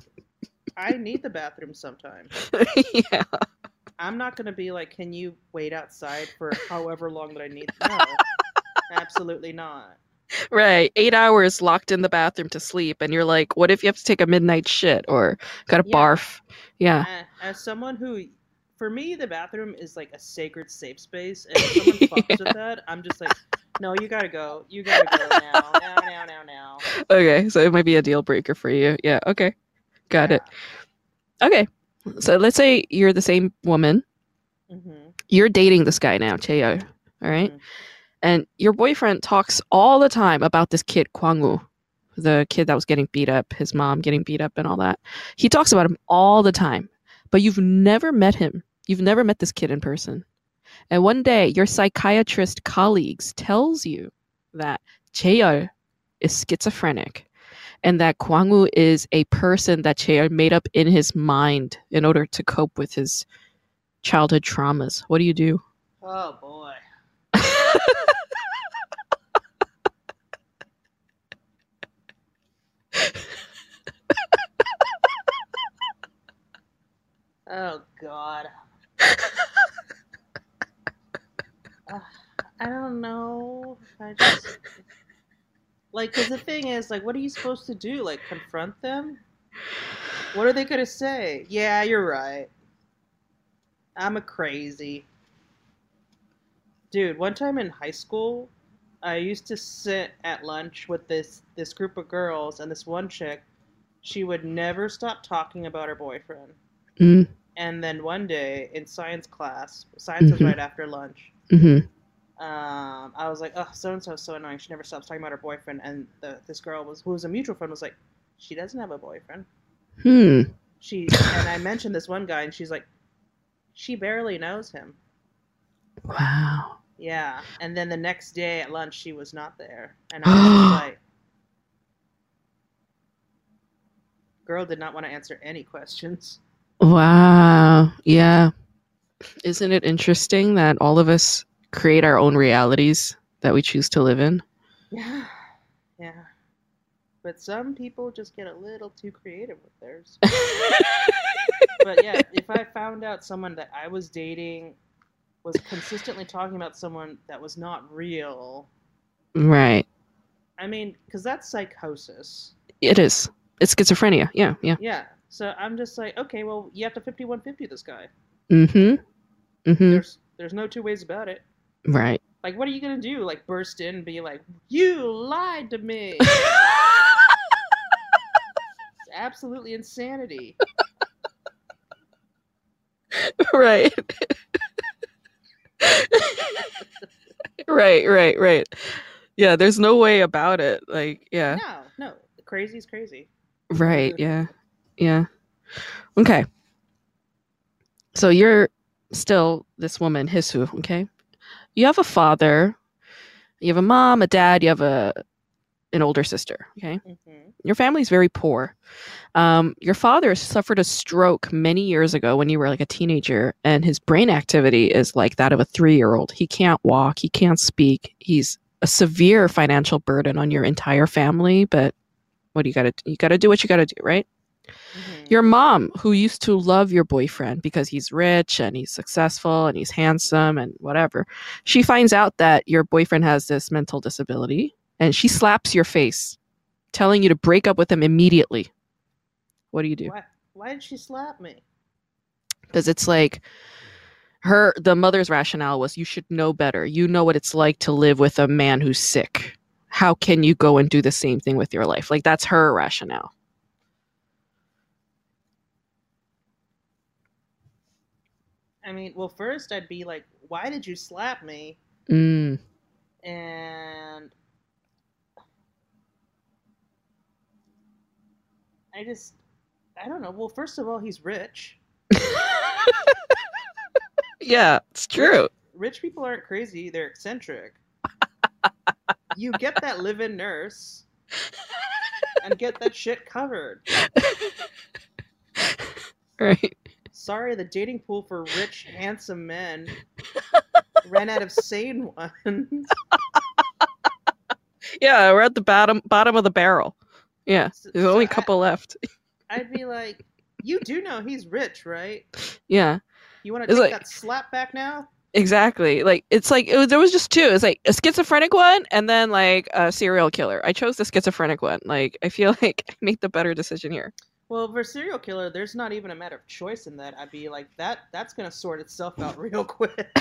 I need the bathroom sometimes. yeah. I'm not gonna be like, can you wait outside for however long that I need? No, absolutely not. Right. Eight hours locked in the bathroom to sleep. And you're like, what if you have to take a midnight shit or got to Yeah. barf? Yeah. A- As someone who, for me, the bathroom is like a sacred safe space, and if someone fucks with that, I'm just like, no, you gotta go. You gotta go now, now, now, now, now. Okay. So it might be a deal breaker for you. Yeah. Okay. Got it. Okay. So let's say you're the same woman. Mm-hmm. You're dating this guy now, Cheo. All right? Mhm. And your boyfriend talks all the time about this kid, Kwangwoo, the kid that was getting beat up, his mom getting beat up and all that. He talks about him all the time, but you've never met him. You've never met this kid in person. And one day, your psychiatrist colleagues tells you that Cheol is schizophrenic and that Kwangwoo is a person that Cheol made up in his mind in order to cope with his childhood traumas. What do you do? Oh boy. Oh God. Uh, I don't know. I just like because the thing is, like, what are you supposed to do? Like, confront them? What are they gonna say? Yeah, you're right. I'm a crazy dude. One time in high school, I used to sit at lunch with this this group of girls, and this one chick, she would never stop talking about her boyfriend. Mm, And then one day in science class, science was Mhm. right after lunch. hmm Um, I was like, "Oh, so and so is so annoying. She never stops talking about her boyfriend." And the, this girl was, who was a mutual friend, was like, "She doesn't have a boyfriend." Hmm. She and I mentioned this one guy, and she's like, "She barely knows him." Wow. Yeah. And then the next day at lunch, she was not there, and I was like, "Girl did not want to answer any questions." Wow. Yeah. Isn't it interesting that all of us create our own realities that we choose to live in? Yeah. Yeah. But some people just get a little too creative with theirs. but yeah, if I found out someone that I was dating was consistently talking about someone that was not real, right. I mean, because that's psychosis. It is. It's schizophrenia. Yeah. Yeah. Yeah. So I'm just like, okay, well, you have to 5150 this guy. Mm-hmm. Mm-hmm. There's there's no two ways about it. Right. Like, what are you gonna do? Like, burst in and be like, "You lied to me." It's absolutely insanity. right. right, right, right. Yeah, there's no way about it. Like, yeah. No, no, crazy is crazy. Right, yeah. Yeah. Okay. So you're still this woman, Hisu, okay? You have a father, you have a mom, a dad, you have a an older sister, okay? hmm Your family's very poor. Um, your father suffered a stroke many years ago when you were like a teenager, and his brain activity is like that of a three year old. He can't walk, he can't speak. He's a severe financial burden on your entire family, but what do you gotta you gotta do what you gotta do, right? Hmm Your mom, who used to love your boyfriend because he's rich and he's successful and he's handsome and whatever, she finds out that your boyfriend has this mental disability and she slaps your face, telling you to break up with him immediately. What do you do? Why, why did she slap me? Because it's like her, the mother's rationale was you should know better. You know what it's like to live with a man who's sick. How can you go and do the same thing with your life? Like that's her rationale. I mean, well, first I'd be like, "Why did you slap me?" Mm. And I just, I don't know. Well, first of all, he's rich. yeah, it's true. Rich people aren't crazy; they're eccentric. you get that live-in nurse and get that shit covered. Right. Sorry, the dating pool for rich, handsome men ran out of sane ones. Yeah, we're at the bottom bottom of the barrel. Yeah, So- there's only a so I- couple left. I'd be like, "You do know he's rich, right? Yeah, You want to take like- that slap back now?" exactly. Like it's like it was, there was just two. It's like a schizophrenic one and then like a serial killer. I chose the schizophrenic one. Like I feel like I made the better decision here. Well, for serial killer, there's not even a matter of choice in that. I'd be like, "That that's gonna sort itself out real quick."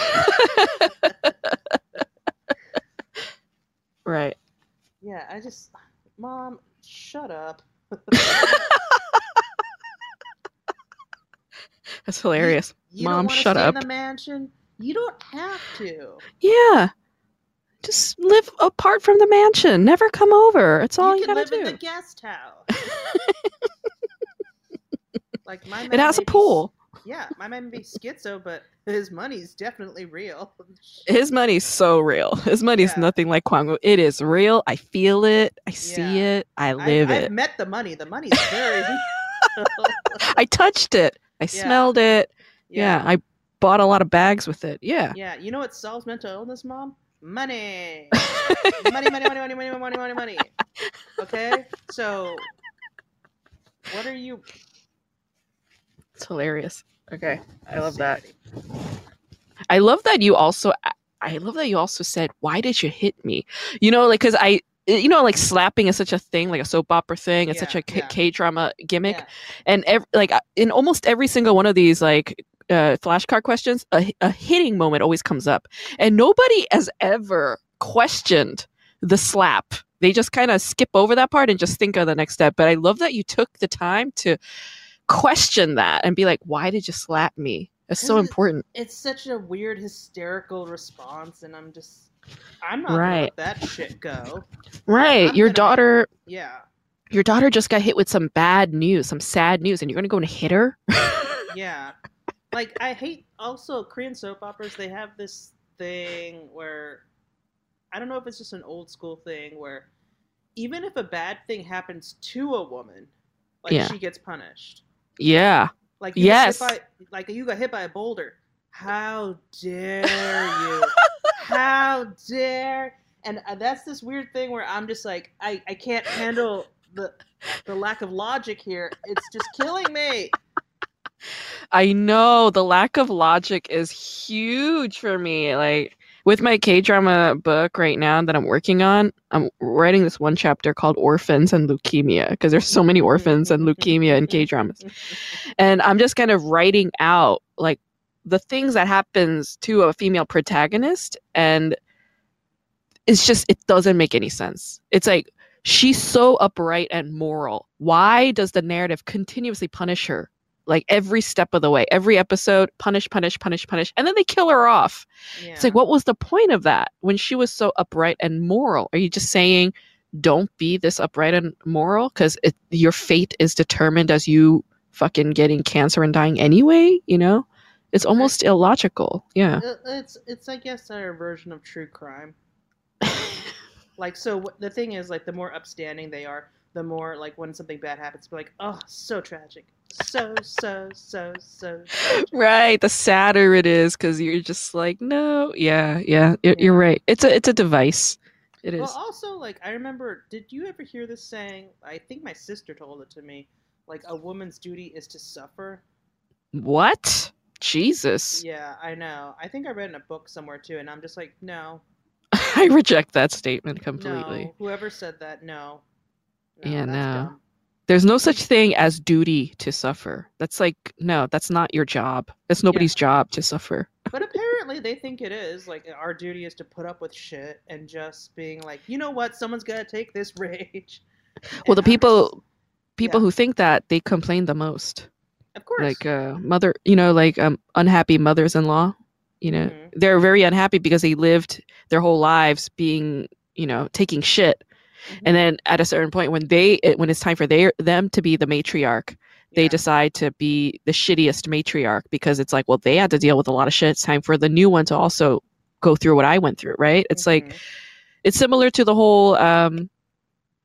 right. yeah, I just, mom, shut up. That's hilarious. You Mom, don't shut up. In the mansion, you don't have to. Yeah. Just live apart from the mansion. Never come over. It's all you, you can gotta live in do. the guest house. Like my man it has a may be- pool. Yeah, my man may be schizo, but his money's definitely real. His money's so real. His money's Yeah. nothing like Kwango. It is real. I feel it. I see Yeah. it. I live I've, it. I've met the money. The money's very real. I touched it. I Yeah. smelled it. Yeah. I bought a lot of bags with it. Yeah. Yeah, you know what solves mental illness, mom? Money. money, money, money, money, money, money, money, money. Okay? So what are you it's hilarious. Okay. I love that. I love that you also I love that you also said, "Why did you hit me?" You know, like cuz I you know like slapping is such a thing like a soap opera thing it's such a K- yeah. k-drama gimmick Yeah. and ev- like in almost every single one of these like uh, flashcard questions a, a hitting moment always comes up and nobody has ever questioned the slap they just kind of skip over that part and just think of the next step but i love that you took the time to question that and be like why did you slap me it's so important It's such a weird hysterical response, and I'm just, I'm not Right. let that shit go. right I'm your gonna- daughter Yeah, your daughter just got hit with some bad news some sad news and you're gonna go and hit her yeah. Like I hate also Korean soap operas. They have this thing where I don't know if it's just an old school thing where even if a bad thing happens to a woman, like Yeah. she gets punished. Yeah Like you got hit Yes. by, like you got hit by a boulder. How dare you? How dare? And uh, that's this weird thing where I'm just like I, I can't handle the the lack of logic here. It's just killing me. I know the lack of logic is huge for me. Like with my K drama book right now that I'm working on, I'm writing this one chapter called Orphans and Leukemia because there's so many orphans and leukemia in K dramas. And I'm just kind of writing out like the things that happens to a female protagonist and it's just it doesn't make any sense. It's like she's so upright and moral. Why does the narrative continuously punish her? Like every step of the way, every episode, punish, punish, punish, punish, and then they kill her off. Yeah. It's like, what was the point of that when she was so upright and moral? Are you just saying, don't be this upright and moral because your fate is determined as you fucking getting cancer and dying anyway? You know, it's almost illogical. Yeah. It- it's it's I guess our version of true crime. Like so, the thing is, like the more upstanding they are, the more like when something bad happens, be like, oh, so tragic, so so so so. tragic." right. The sadder it is because you're just like, no, yeah, yeah, you're, you're right. It's a it's a device. It is. Well, also, like I remember, did you ever hear this saying? I think my sister told it to me. Like a woman's duty is to suffer. what? Jesus. Yeah, I know. I think I read in a book somewhere too, and I'm just like, no, I reject that statement completely. no. Whoever said that, no. no Yeah, no. dumb. There's no such thing as duty to suffer. That's like no, that's not your job. It's nobody's job to suffer. But apparently they think it is. Like our duty is to put up with shit and just being like, you know what, someone's gotta take this rage. Well, And the people just- people yeah. who think that they complain the most. of course, Like uh mother, you know, like um unhappy mothers-in-law, you know. Mhm. They're very unhappy because they lived their whole lives being, you know, taking shit. Mhm. And then at a certain point when they it- when it's time for their them to be the matriarch, they Yeah. decide to be the shittiest matriarch because it's like, well, they had to deal with a lot of shit. It's time for the new one to also go through what I went through, right? It's like Mhm. it's similar to the whole um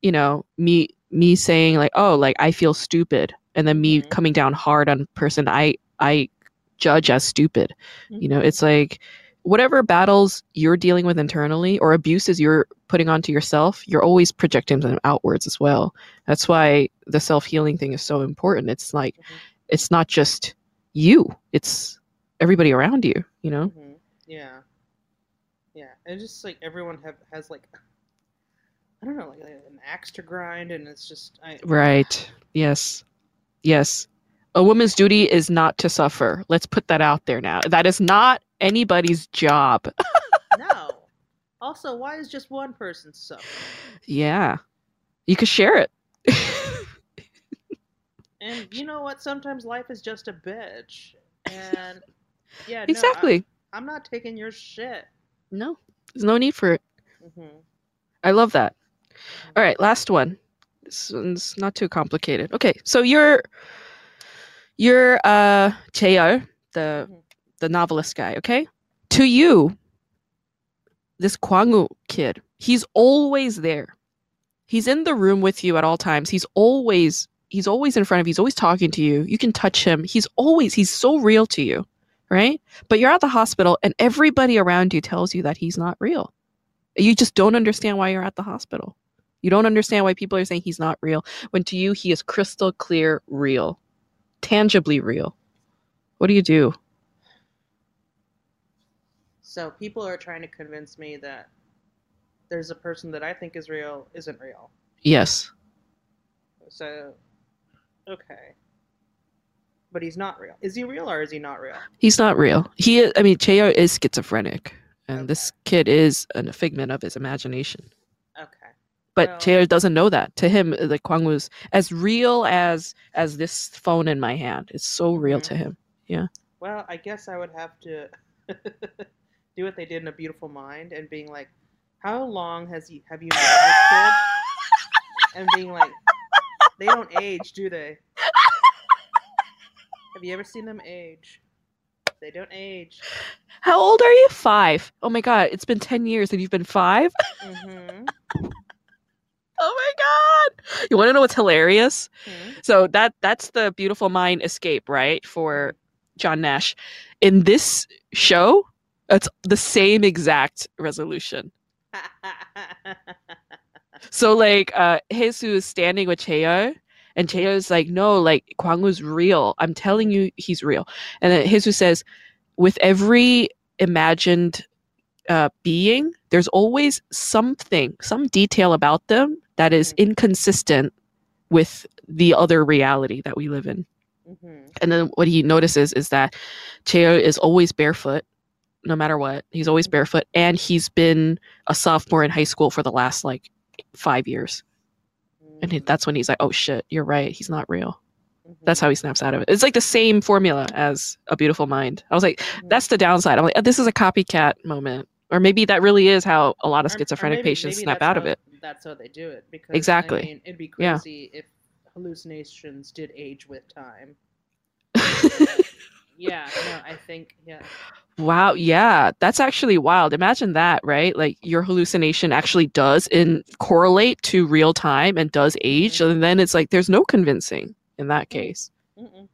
you know, me me saying like, "Oh, like I feel stupid." And then me Mhm. coming down hard on person I I judge as stupid. You know, Mhm. it's like whatever battles you're dealing with internally or abuses you're putting onto yourself, you're always projecting them outwards as well. That's why the self-healing thing is so important. It's like Mhm. it's not just you, it's everybody around you, you know? Mhm. Yeah, yeah. And just like everyone have has like, I don't know, like an axe to grind, and it's just I. Right. Yes. Yes. A woman's duty is not to suffer. Let's put that out there now. That is not anybody's job. No. Also, why is just one person so? yeah. You could share it. And you know what? Sometimes life is just a bitch. And yeah, no, I- exactly. I'm not taking your shit. No. There's no need for it. hmm I love that. All right, last one. This one's not too complicated. Okay, so you're you're uh Cheo, the Mhm. The novelist guy, okay? To you, this Kwangu kid, he's always there. He's in the room with you at all times. He's always he's always in front of you. He's always talking to you. You can touch him. He's always he's so real to you, right? But you're at the hospital and everybody around you tells you that he's not real. You just don't understand why you're at the hospital. You don't understand why people are saying he's not real when to you he is crystal clear real. Tangibly real. What do you do? So people are trying to convince me that there's a person that I think is real isn't real. Yes. So, okay. But he's not real. Is he real or is he not real? He's not real. He is, I mean, Cheo is schizophrenic, and Okay. this kid is a figment of his imagination. Okay. But Well- Cheo doesn't know that. To him, the Kwang was as real as as this phone in my hand. It's so real Mhm. to him. Yeah. Well, I guess I would have to do what they did in A Beautiful Mind and being like, how long has you have you known this kid? And being like, they don't age, do they? Have you ever seen them age? They don't age. How old are you? Five. Oh my god, it's been ten years and you've been five. Mm-hmm. Oh my god! You want to know what's hilarious? So that that's the beautiful mind escape, right? For John Nash. In this show, it's the same exact resolution. So like uh Jesus is standing with Cheo and Cheo is like, no, like Kwangwoo's real. I'm telling you he's real. And then Jesus says, with every imagined uh being, there's always something, some detail about them that is Mhm. inconsistent with the other reality that we live in. hmm And then what he notices is that Cheo is always barefoot, no matter what. He's always barefoot, and he's been a sophomore in high school for the last like five years. And he, that's when he's like, "Oh shit, you're right. He's not real." Mm-hmm. That's how he snaps out of it. It's like the same formula as A Beautiful Mind. I was like, mm-hmm. "That's the downside." I'm like, "Oh, "This is a copycat moment." Or maybe that really is how a lot of Or- or schizophrenic maybe- patients maybe snap out of it. That's how they do it. Because Exactly. I mean, it'd be Yeah. crazy if hallucinations did age with time. Yeah, no, I think yeah. Wow, yeah, that's actually wild. Imagine that, right? Like your hallucination actually does in correlate to real time and does age, Mhm. and then it's like there's no convincing in that case.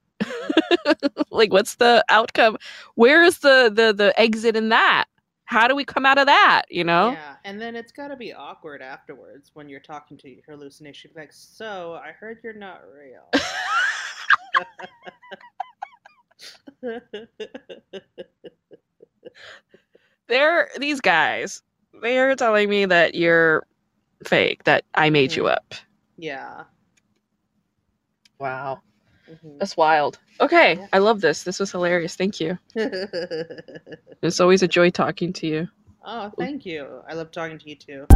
Like, what's the outcome? Where is the the the exit in that? How do we come out of that? You know? Yeah, and then it's got to be awkward afterwards when you're talking to your hallucination. Like, so I heard you're not real. They're these guys. They're telling me that you're fake. That I made you Mhm. up. yeah. Wow, Mhm. that's wild. Okay, Yeah. I love this. This was hilarious. Thank you. It's always a joy talking to you. oh, thank you. I love talking to you too.